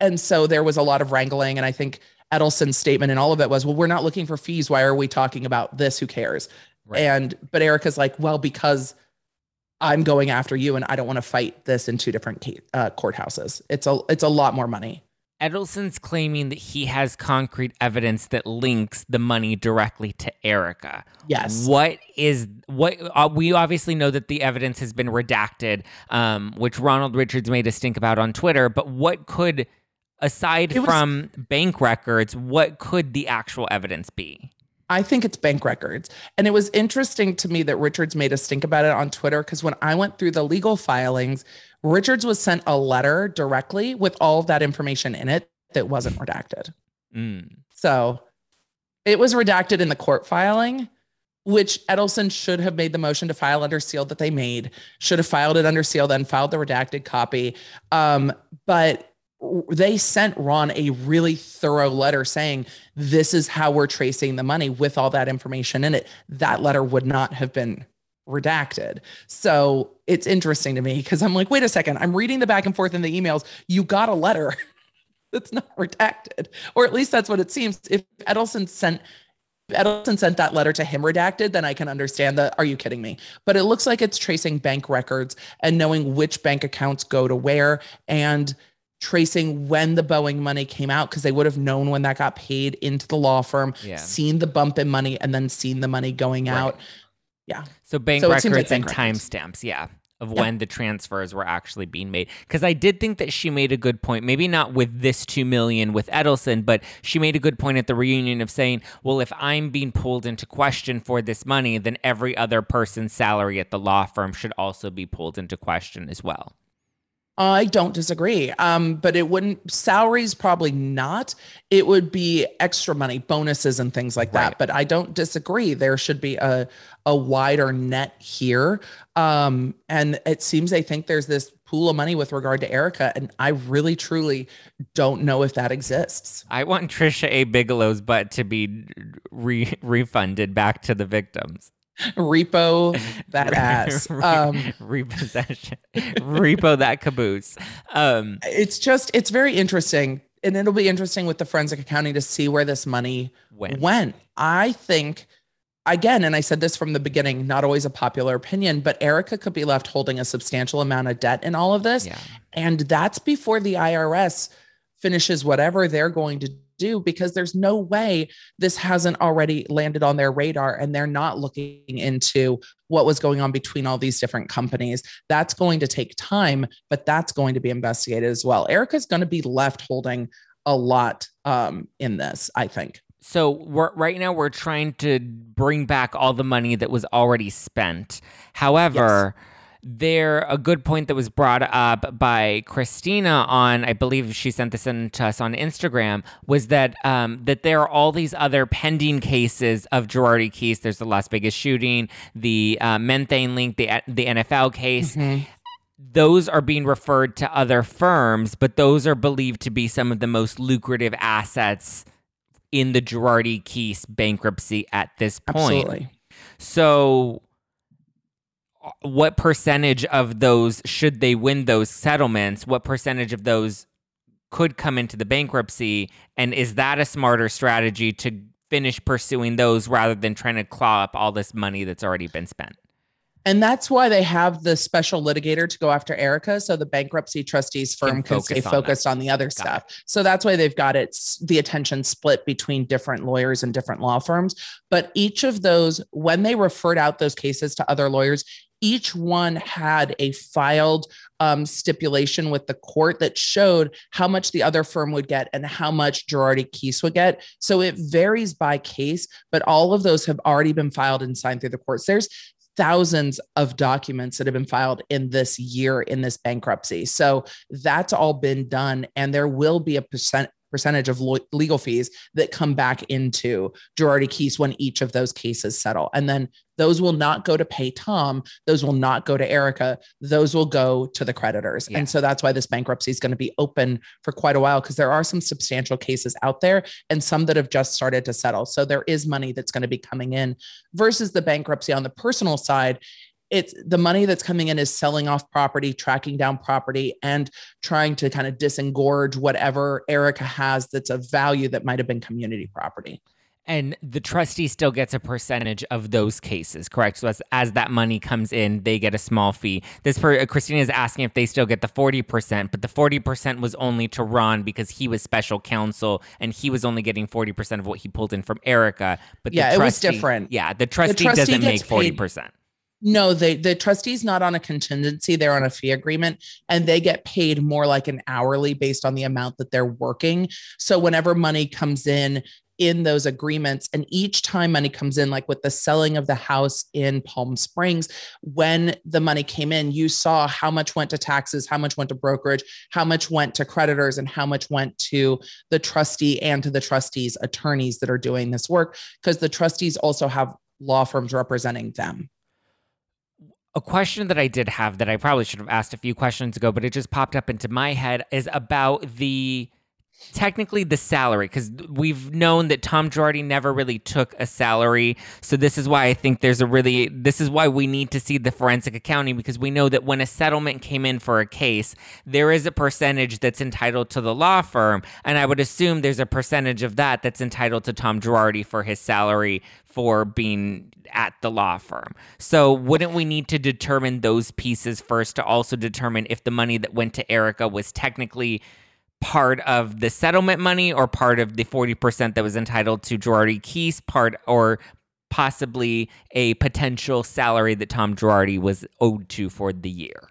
and so there was a lot of wrangling and i think Edelson's statement and all of it was, well, we're not looking for fees. Why are we talking about this? Who cares? Right. And but Erika's like, well, because I'm going after you, and I don't want to fight this in two different uh, courthouses. It's a it's a lot more money. Edelson's claiming that he has concrete evidence that links the money directly to Erika. Yes. What is what? Uh, we obviously know that the evidence has been redacted, um, which Ronald Richards made a stink about on Twitter. But what could, aside was, from bank records, what could the actual evidence be? I think it's bank records. And it was interesting to me that Richards made a stink about it on Twitter because when I went through the legal filings, Richards was sent a letter directly with all of that information in it that wasn't redacted. Mm. So it was redacted in the court filing, which Edelson should have made the motion to file under seal that they made, should have filed it under seal, then filed the redacted copy. Um, but they sent Ron a really thorough letter saying, This is how we're tracing the money with all that information in it. That letter would not have been redacted. So it's interesting to me because I'm like, wait a second, I'm reading the back and forth in the emails. You got a letter that's not redacted, or at least that's what it seems. If Edelson sent Edelson sent that letter to him redacted, then I can understand that. Are you kidding me? But it looks like it's tracing bank records and knowing which bank accounts go to where and tracing when the Boeing money came out because they would have known when that got paid into the law firm, yeah. seen the bump in money, and then seen the money going right. out. Yeah. So bank so records like and timestamps, yeah, of yeah. when the transfers were actually being made. Because I did think that she made a good point. Maybe not with this two million with Edelson, but she made a good point at the reunion of saying, "Well, if I'm being pulled into question for this money, then every other person's salary at the law firm should also be pulled into question as well." I don't disagree. Um, but it wouldn't salaries probably not. It would be extra money, bonuses and things like right. that. But I don't disagree. There should be a a wider net here. Um, and it seems they think there's this pool of money with regard to Erika, and I really truly don't know if that exists. I want Trisha A. Bigelow's butt to be re- refunded back to the victims repo that ass um repossession repo that caboose um it's just it's very interesting and it'll be interesting with the forensic accounting to see where this money went, went. i think again and i said this from the beginning not always a popular opinion but erika could be left holding a substantial amount of debt in all of this yeah. and that's before the irs finishes whatever they're going to do because there's no way this hasn't already landed on their radar and they're not looking into what was going on between all these different companies. That's going to take time, but that's going to be investigated as well. Erika's going to be left holding a lot um, in this, I think. So we're, right now we're trying to bring back all the money that was already spent. However, yes there a good point that was brought up by Christina on I believe she sent this in to us on Instagram was that um, that there are all these other pending cases of Girardi Keese. There's the Las Vegas shooting, the uh, Methane link, the the NFL case. Mm-hmm. Those are being referred to other firms, but those are believed to be some of the most lucrative assets in the Girardi Keese bankruptcy at this point. Absolutely. So what percentage of those should they win those settlements what percentage of those could come into the bankruptcy and is that a smarter strategy to finish pursuing those rather than trying to claw up all this money that's already been spent and that's why they have the special litigator to go after Erika. So the bankruptcy trustees firm can, can stay focused on, on the other got stuff. It. So that's why they've got it the attention split between different lawyers and different law firms. But each of those, when they referred out those cases to other lawyers, each one had a filed um, stipulation with the court that showed how much the other firm would get and how much Girardi Keese would get. So it varies by case, but all of those have already been filed and signed through the courts. There's thousands of documents that have been filed in this year in this bankruptcy. So that's all been done. And there will be a percent percentage of lo- legal fees that come back into Girardi Keese when each of those cases settle. And then those will not go to pay Tom. Those will not go to Erika. Those will go to the creditors. Yeah. And so that's why this bankruptcy is going to be open for quite a while because there are some substantial cases out there and some that have just started to settle. So there is money that's going to be coming in versus the bankruptcy on the personal side it's the money that's coming in is selling off property, tracking down property, and trying to kind of disengorge whatever Erika has that's of value that might have been community property. And the trustee still gets a percentage of those cases, correct? So as, as that money comes in, they get a small fee. This per, uh, Christina is asking if they still get the 40%, but the 40% was only to Ron because he was special counsel and he was only getting 40% of what he pulled in from Erika. But yeah, trustee, it was different. Yeah, the trustee, the trustee doesn't make 40%. Paid, no, they the trustee's not on a contingency, they're on a fee agreement and they get paid more like an hourly based on the amount that they're working. So whenever money comes in, in those agreements. And each time money comes in, like with the selling of the house in Palm Springs, when the money came in, you saw how much went to taxes, how much went to brokerage, how much went to creditors, and how much went to the trustee and to the trustees' attorneys that are doing this work, because the trustees also have law firms representing them. A question that I did have that I probably should have asked a few questions ago, but it just popped up into my head is about the technically the salary because we've known that Tom Girardi never really took a salary. So this is why I think there's a really this is why we need to see the forensic accounting because we know that when a settlement came in for a case, there is a percentage that's entitled to the law firm, and I would assume there's a percentage of that that's entitled to Tom Girardi for his salary for being at the law firm. So wouldn't we need to determine those pieces first to also determine if the money that went to Erika was technically part of the settlement money or part of the 40% that was entitled to Girardi Keese part or possibly a potential salary that Tom Girardi was owed to for the year?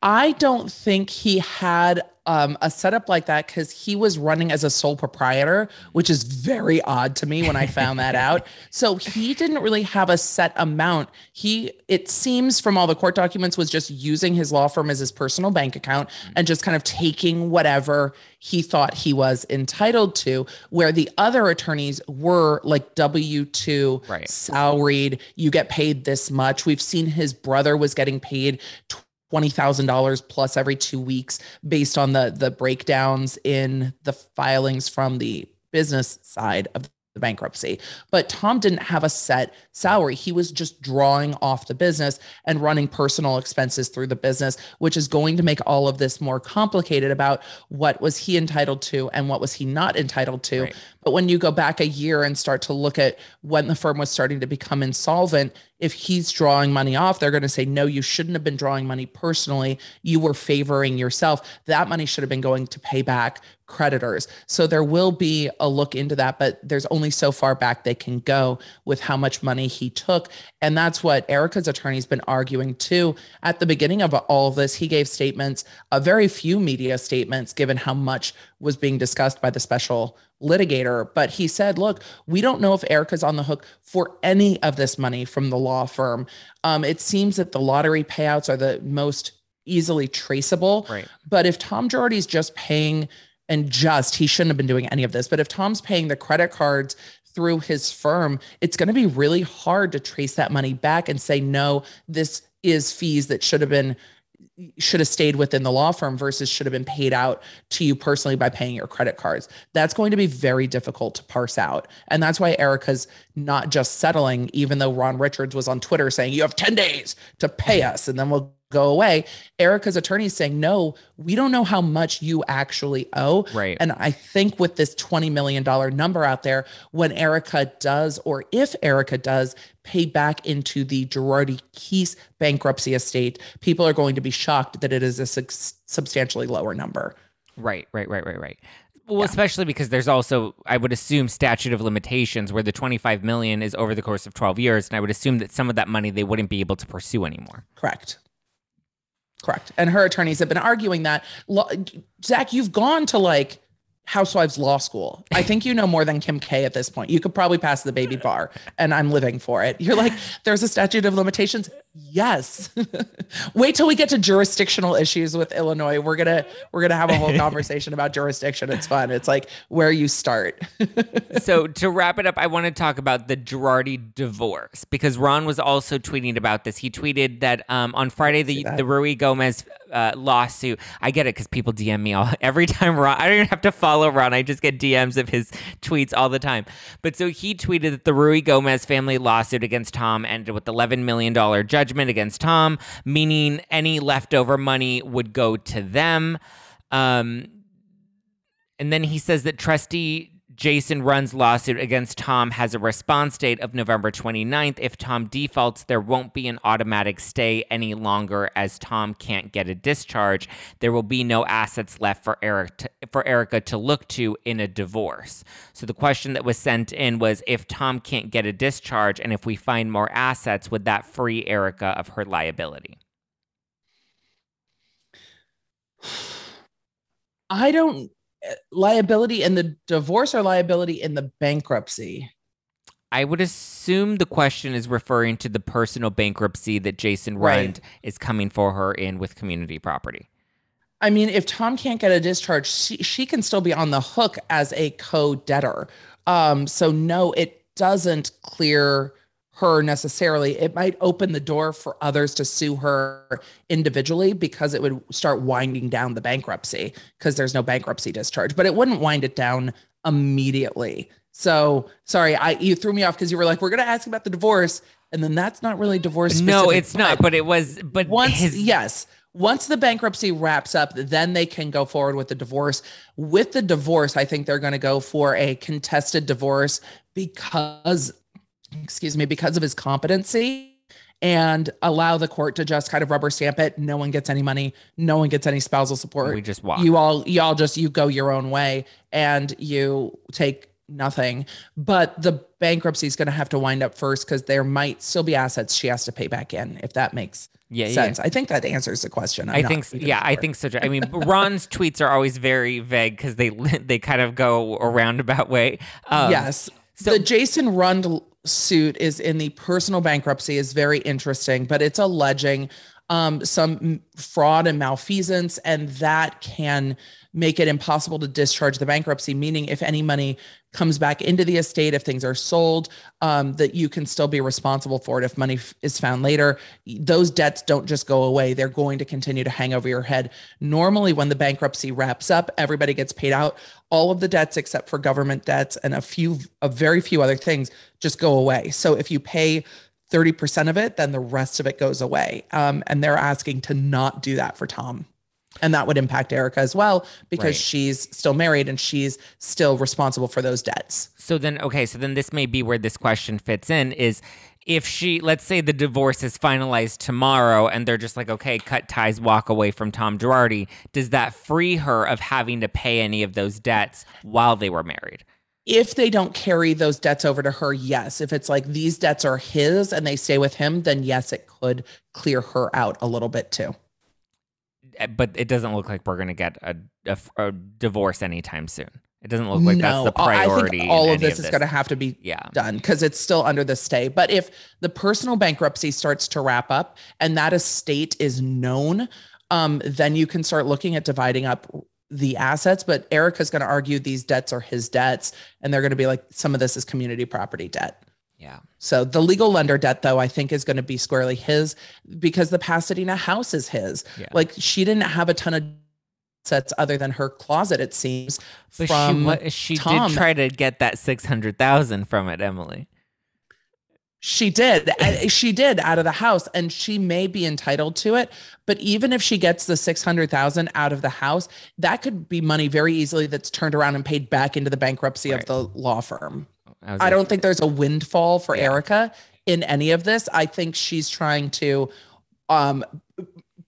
I don't think he had um, a setup like that because he was running as a sole proprietor, which is very odd to me when I found that out. So he didn't really have a set amount. He, it seems from all the court documents, was just using his law firm as his personal bank account and just kind of taking whatever he thought he was entitled to, where the other attorneys were like W 2 right. salaried. You get paid this much. We've seen his brother was getting paid $20,000 plus every two weeks based on the, the breakdowns in the filings from the business side of the bankruptcy. But Tom didn't have a set salary. He was just drawing off the business and running personal expenses through the business, which is going to make all of this more complicated about what was he entitled to and what was he not entitled to. Right. But when you go back a year and start to look at when the firm was starting to become insolvent, if he's drawing money off, they're going to say, no, you shouldn't have been drawing money personally. You were favoring yourself. That money should have been going to pay back creditors. So there will be a look into that, but there's only so far back they can go with how much money he took. And that's what Erika's attorney's been arguing too. At the beginning of all of this, he gave statements, a very few media statements, given how much was being discussed by the special litigator. But he said, look, we don't know if Erika's on the hook for any of this money from the law firm. Um, it seems that the lottery payouts are the most easily traceable. Right. But if Tom Girardi's just paying and just he shouldn't have been doing any of this. But if Tom's paying the credit cards through his firm, it's going to be really hard to trace that money back and say, no, this is fees that should have been should have stayed within the law firm versus should have been paid out to you personally by paying your credit cards. That's going to be very difficult to parse out. And that's why Erika's not just settling, even though Ron Richards was on Twitter saying, you have 10 days to pay us and then we'll go away. Erika's attorney is saying, no, we don't know how much you actually owe. Right. And I think with this $20 million number out there, when Erika does, or if Erika does pay back into the Girardi Keese bankruptcy estate, people are going to be shocked that it is a su- substantially lower number. Right, right, right, right, right. Well, yeah. especially because there's also, I would assume, statute of limitations where the 25 million is over the course of 12 years, and I would assume that some of that money they wouldn't be able to pursue anymore. Correct. Correct. And her attorneys have been arguing that. Zach, you've gone to like Housewives Law School. I think you know more than Kim K at this point. You could probably pass the baby bar, and I'm living for it. You're like, there's a statute of limitations. Yes. Wait till we get to jurisdictional issues with Illinois. We're gonna we're gonna have a whole conversation about jurisdiction. It's fun. It's like where you start. so to wrap it up, I want to talk about the Girardi divorce because Ron was also tweeting about this. He tweeted that um, on Friday the the Ruigomez uh, lawsuit. I get it because people DM me all every time Ron. I don't even have to follow Ron. I just get DMs of his tweets all the time. But so he tweeted that the Ruigomez family lawsuit against Tom ended with $11 million judgment judgment against Tom, meaning any leftover money would go to them. Um, and then he says that trustee Jason Rund's lawsuit against Tom has a response date of November 29th. If Tom defaults, there won't be an automatic stay any longer as Tom can't get a discharge. There will be no assets left for Eric to, for Erika to look to in a divorce. So the question that was sent in was if Tom can't get a discharge and if we find more assets, would that free Erika of her liability? I don't liability in the divorce or liability in the bankruptcy? I would assume the question is referring to the personal bankruptcy that Jason Right. Rund is coming for her in with community property. I mean, if Tom can't get a discharge, she, she can still be on the hook as a co-debtor. Um, so no, it doesn't clear her necessarily. It might open the door for others to sue her individually because it would start winding down the bankruptcy because there's no bankruptcy discharge, but it wouldn't wind it down immediately. So sorry, I you threw me off because you were like, we're gonna ask about the divorce, and then that's not really divorce. No, it's not, but it was but once his yes once the bankruptcy wraps up then they can go forward with the divorce with the divorce i think they're going to go for a contested divorce because excuse me because of his competency and allow the court to just kind of rubber stamp it no one gets any money no one gets any spousal support we just walk. you all y'all just you go your own way and you take nothing but the bankruptcy is going to have to wind up first because there might still be assets she has to pay back in if that makes yeah, yeah. sense i think that answers the question I'm I think, yeah, I think so. I mean, Ron's tweets are always very vague because they they kind of go a roundabout way. Um, yes so- the jason rund suit is in the personal bankruptcy is very interesting but it's alleging um, some fraud and malfeasance and that can make it impossible to discharge the bankruptcy meaning if any money comes back into the estate if things are sold um, that you can still be responsible for it if money f- is found later. Those debts don't just go away. They're going to continue to hang over your head. Normally when the bankruptcy wraps up everybody gets paid out. All of the debts except for government debts and a few a very few other things just go away. So if you pay 30% of it then the rest of it goes away. Um, and they're asking to not do that for tom and that would impact Erika as well because Right. she's still married and she's still responsible for those debts. So then, okay, so then this may be where this question fits in is if she, let's say the divorce is finalized tomorrow and they're just like, okay, cut ties, walk away from Tom Girardi, does that free her of having to pay any of those debts while they were married? If they don't carry those debts over to her, yes. If it's like these debts are his and they stay with him, then yes, it could clear her out a little bit too. Uh, But it doesn't look like we're going to get a, a, a divorce anytime soon. It doesn't look like that's the priority. I think all of any this is going to have to be Yeah. done because it's still under the stay. But if the personal bankruptcy starts to wrap up and that estate is known, um, then you can start looking at dividing up the assets. But Erika's going to argue these debts are his debts, and they're going to be like some of this is community property debt. Yeah. So the legal lender debt, though, I think is going to be squarely his because the Pasadena house is his. Yeah. Like she didn't have a ton of assets other than her closet, it seems. But from she, she did try to get that 600000 from it, Emily. She did. she did out of the house and she may be entitled to it, but even if she gets the 600,000 out of the house, that could be money very easily that's turned around and paid back into the bankruptcy Right. of the law firm. I, I don't think there's a windfall for Yeah. Erika in any of this. I think she's trying to um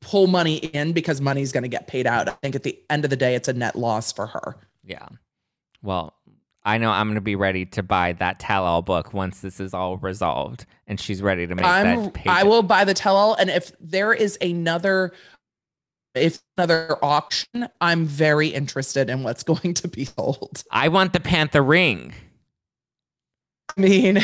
pull money in because money's going to get paid out. I think at the end of the day it's a net loss for her. Yeah. Well, I know I'm going to be ready to buy that tell-all book once this is all resolved, and she's ready to make I'm that. Page I will buy the tell all and if there is another if another auction, I'm very interested in what's going to be sold. I want the Panther ring. I mean,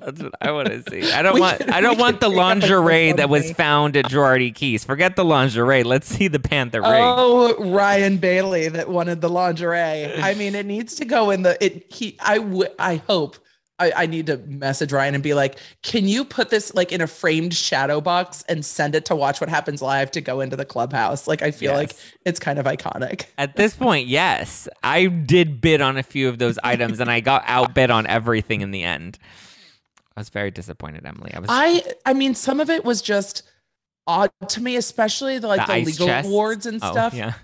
That's what I want to see. I don't We want. can- I don't want the lingerie that was found at Girardi Keese. Forget the lingerie. Let's see the Panther ring. oh, Ryan Bailey that wanted the lingerie. I mean, it needs to go in the it he I w- I hope I, I need to message Ryan and be like, can you put this like in a framed shadow box and send it to watch what happens live to go into the clubhouse? Like I feel like it's kind of iconic. At this point, yes, I did bid on a few of those items, and I got outbid on everything in the end. I was very disappointed, Emily. I was I I mean, some of it was just odd to me, especially the, like The the, legal chests? awards and oh, stuff. yeah.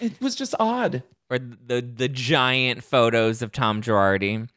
It was just odd. Or the the giant photos of Tom Girardi.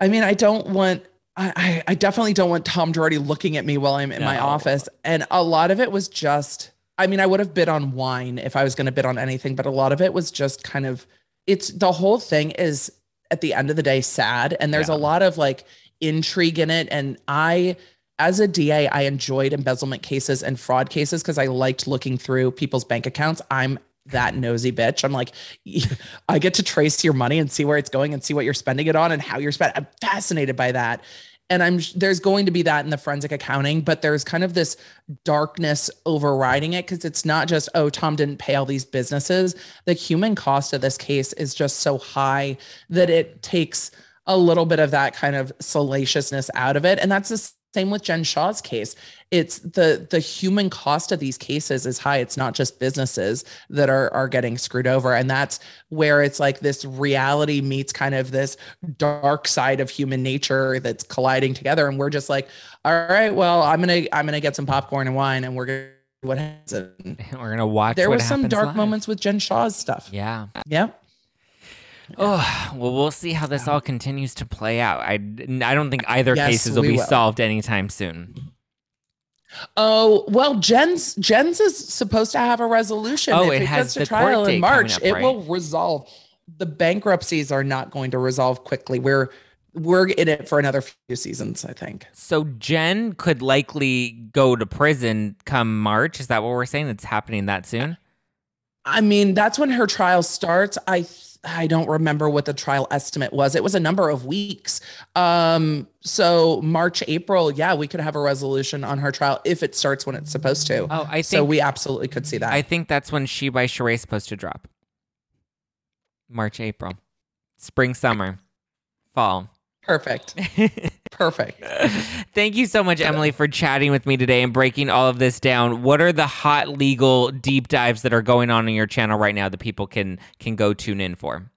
I mean, I don't want. I, I definitely don't want Tom Girardi looking at me while I'm in my office. And a lot of it was just. I mean, I would have bid on wine if I was going to bid on anything, but a lot of it was just kind of. It's the whole thing is at the end of the day sad, and there's Yeah. a lot of like intrigue in it. And I, as a DA, I enjoyed embezzlement cases and fraud cases because I liked looking through people's bank accounts. I'm that nosy bitch. I'm like, I get to trace your money and see where it's going and see what you're spending it on and how you're spending. I'm fascinated by that. And I'm there's going to be that in the forensic accounting, but there's kind of this darkness overriding it because it's not just, oh, Tom didn't pay all these businesses. The human cost of this case is just so high that it takes a little bit of that kind of salaciousness out of it. And that's the same with Jen Shah's case. It's the the human cost of these cases is high. It's not just businesses that are are getting screwed over. And that's where it's like this reality meets kind of this dark side of human nature that's colliding together. And we're just like, all right, well, I'm gonna I'm gonna get some popcorn and wine and we're gonna what happens. We're gonna watch. there was some dark live. moments with Jen Shah's stuff. Yeah. Yep. Oh well, we'll see how this all continues to play out. I I don't think either Yes, cases will be will. solved anytime soon. Oh well, Jen's Jen's is supposed to have a resolution. Oh, if it it, has to trial in March, up, it will resolve. The bankruptcies are not going to resolve quickly. We're we're in it for another few seasons, I think. So Jen could likely go to prison come March. Is that what we're saying? It's happening that soon? I mean, that's when her trial starts. I I don't remember what the trial estimate was. It was a number of weeks. Um, so March, April, yeah, we could have a resolution on her trial if it starts when it's supposed to. Oh, I think so we absolutely could see that. I think that's when She by Sheree is supposed to drop. March, April, spring, summer, fall. Perfect. Perfect. Thank you so much, Emily, for chatting with me today and breaking all of this down. What are the hot legal deep dives that are going on in your channel right now that people can can go tune in for?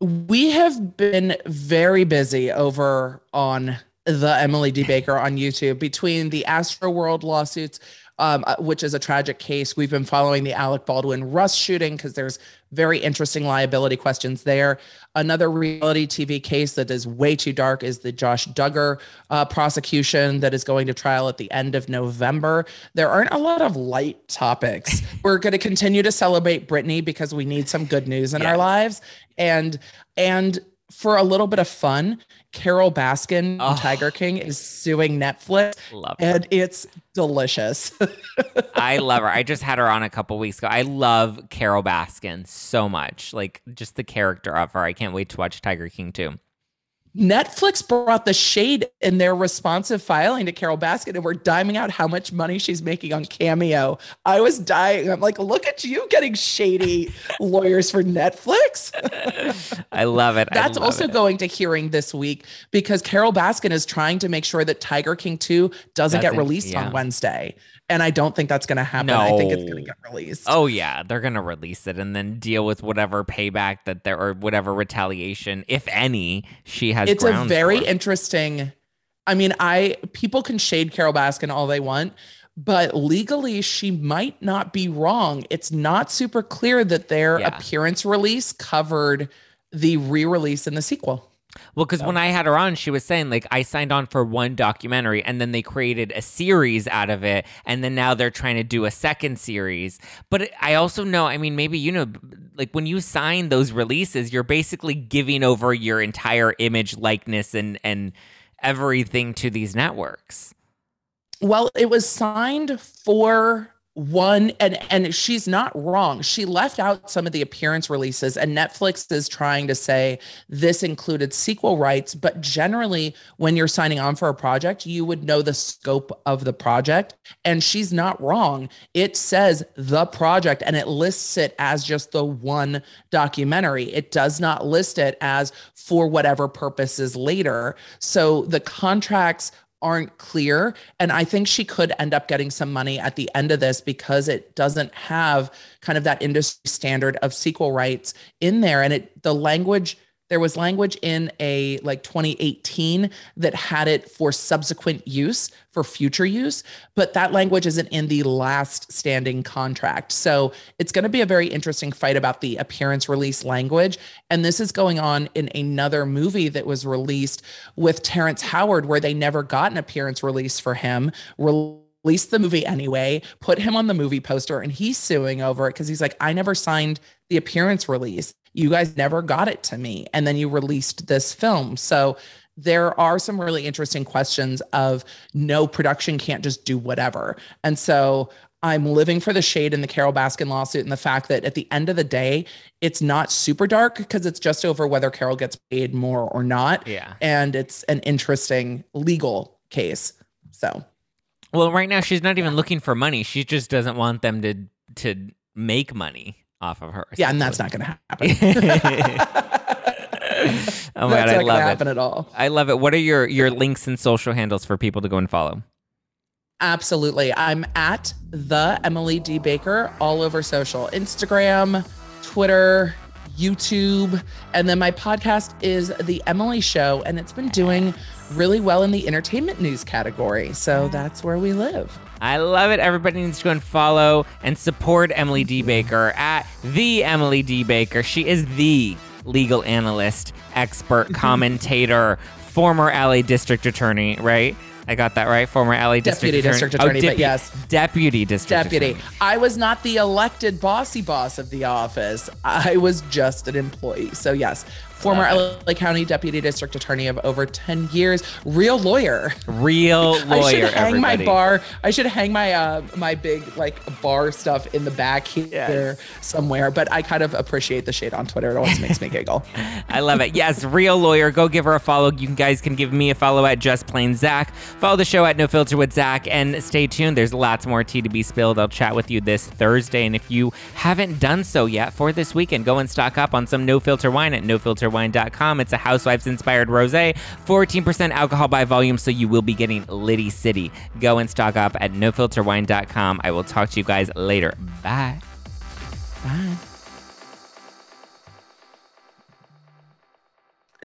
We have been very busy over on the Emily D. Baker on YouTube between the Astroworld lawsuits, um, uh, which is a tragic case. We've been following the Alec Baldwin Rust shooting because there's very interesting liability questions there. Another reality TV case that is way too dark is the Josh Duggar uh, prosecution that is going to trial at the end of November. There aren't a lot of light topics. We're going to continue to celebrate Britney because we need some good news in our lives, and and for a little bit of fun, Carole Baskin, Oh. Tiger King, is suing Netflix, Love and it's delicious. I love her. I just had her on a couple weeks ago. I love Carole Baskin so much. Like just the character of her. I can't wait to watch Tiger King too. Netflix brought the shade in their responsive filing to Carole Baskin, and we're diming out how much money she's making on Cameo. I was dying. I'm like, look at you getting shady lawyers for Netflix. I love it. That's love also it. going to hearing this week because Carole Baskin is trying to make sure that Tiger King 2 doesn't, get Doesn't- released yeah. on Wednesday. And I don't think that's going to happen. No. I think it's going to get released. Oh yeah, they're gonna release it and then deal with whatever payback that there or whatever retaliation, if any, she has. it's a very for. interesting i mean i people can shade carole baskin all they want but legally she might not be wrong it's not super clear that their Yeah. appearance release covered the re-release in the sequel Well, because when oh. I had her on, she was saying like I signed on for one documentary, and then they created a series out of it, and then now they're trying to do a second series. But I also know, I mean, maybe you know, like when you sign those releases, you're basically giving over your entire image, likeness, and and everything to these networks. well it was signed for one and and she's not wrong. She left out some of the appearance releases and netflix is trying to say this included sequel rights but generally when you're signing on for a project you would know the scope of the project and she's not wrong. It says the project and it lists it as just the one documentary. It does not list it as for whatever purposes later. So the contracts aren't clear. And I think she could end up getting some money at the end of this because it doesn't have kind of that industry standard of sequel rights in there. And it the language there was language in a like 2018 that had it for subsequent use for future use but that language isn't in the last standing contract. So it's going to be a very interesting fight about the appearance release language and this is going on in another movie that was released with Terrence Howard where they never got an appearance release for him released the movie anyway, put him on the movie poster, and he's suing over it because he's like, I never signed the appearance release. You guys never got it to me. And then you released this film. So there are some really interesting questions of no production can't just do whatever. And so I'm living for the shade in the Carole Baskin lawsuit and the fact that at the end of the day, it's not super dark because it's just over whether Carole gets paid more or not. Yeah. And it's an interesting legal case. So, Well, right now she's not even looking for money. She just doesn't want them to to make money off of her. yeah, and that's not going to happen. oh my god, that's I not going to love happen it. at all. I love it. What are your your links and social handles for people to go and follow? Absolutely. I'm at the Emily D. Baker all over social Instagram, Twitter, YouTube. And then my podcast is The Emily Show, and it's been doing really well in the entertainment news category. So that's where we live. I love it. Everybody needs to go and follow and support Emily D. Baker at the Emily D. Baker. She is the legal analyst, expert, commentator, former LA district attorney, right? I got that right. Former LA district Deputy attorney. district oh, attorney, but yes. Deputy district Deputy. attorney. I was not the elected bossy boss of the office. I was just an employee. So, yes, former LA County Deputy District Attorney of over 10 years, real lawyer. Real lawyer, I should hang everybody. my bar. I should hang my uh my big like bar stuff in the back here Yes. somewhere. But I kind of appreciate the shade on Twitter. It always makes me giggle. I love it. Yes, real lawyer. Go give her a follow. You guys can give me a follow at Just Plain Zach. Follow the show at No Filter with Zach, and stay tuned. There's lots more tea to be spilled. I'll chat with you this Thursday, and if you haven't done so yet for this weekend, go and stock up on some No Filter wine at NoFilterWine.com. It's a Housewives-inspired rosé, 14% alcohol by volume, so you will be getting Liddy City. Go and stock up at NoFilterWine.com. I will talk to you guys later. Bye. Bye.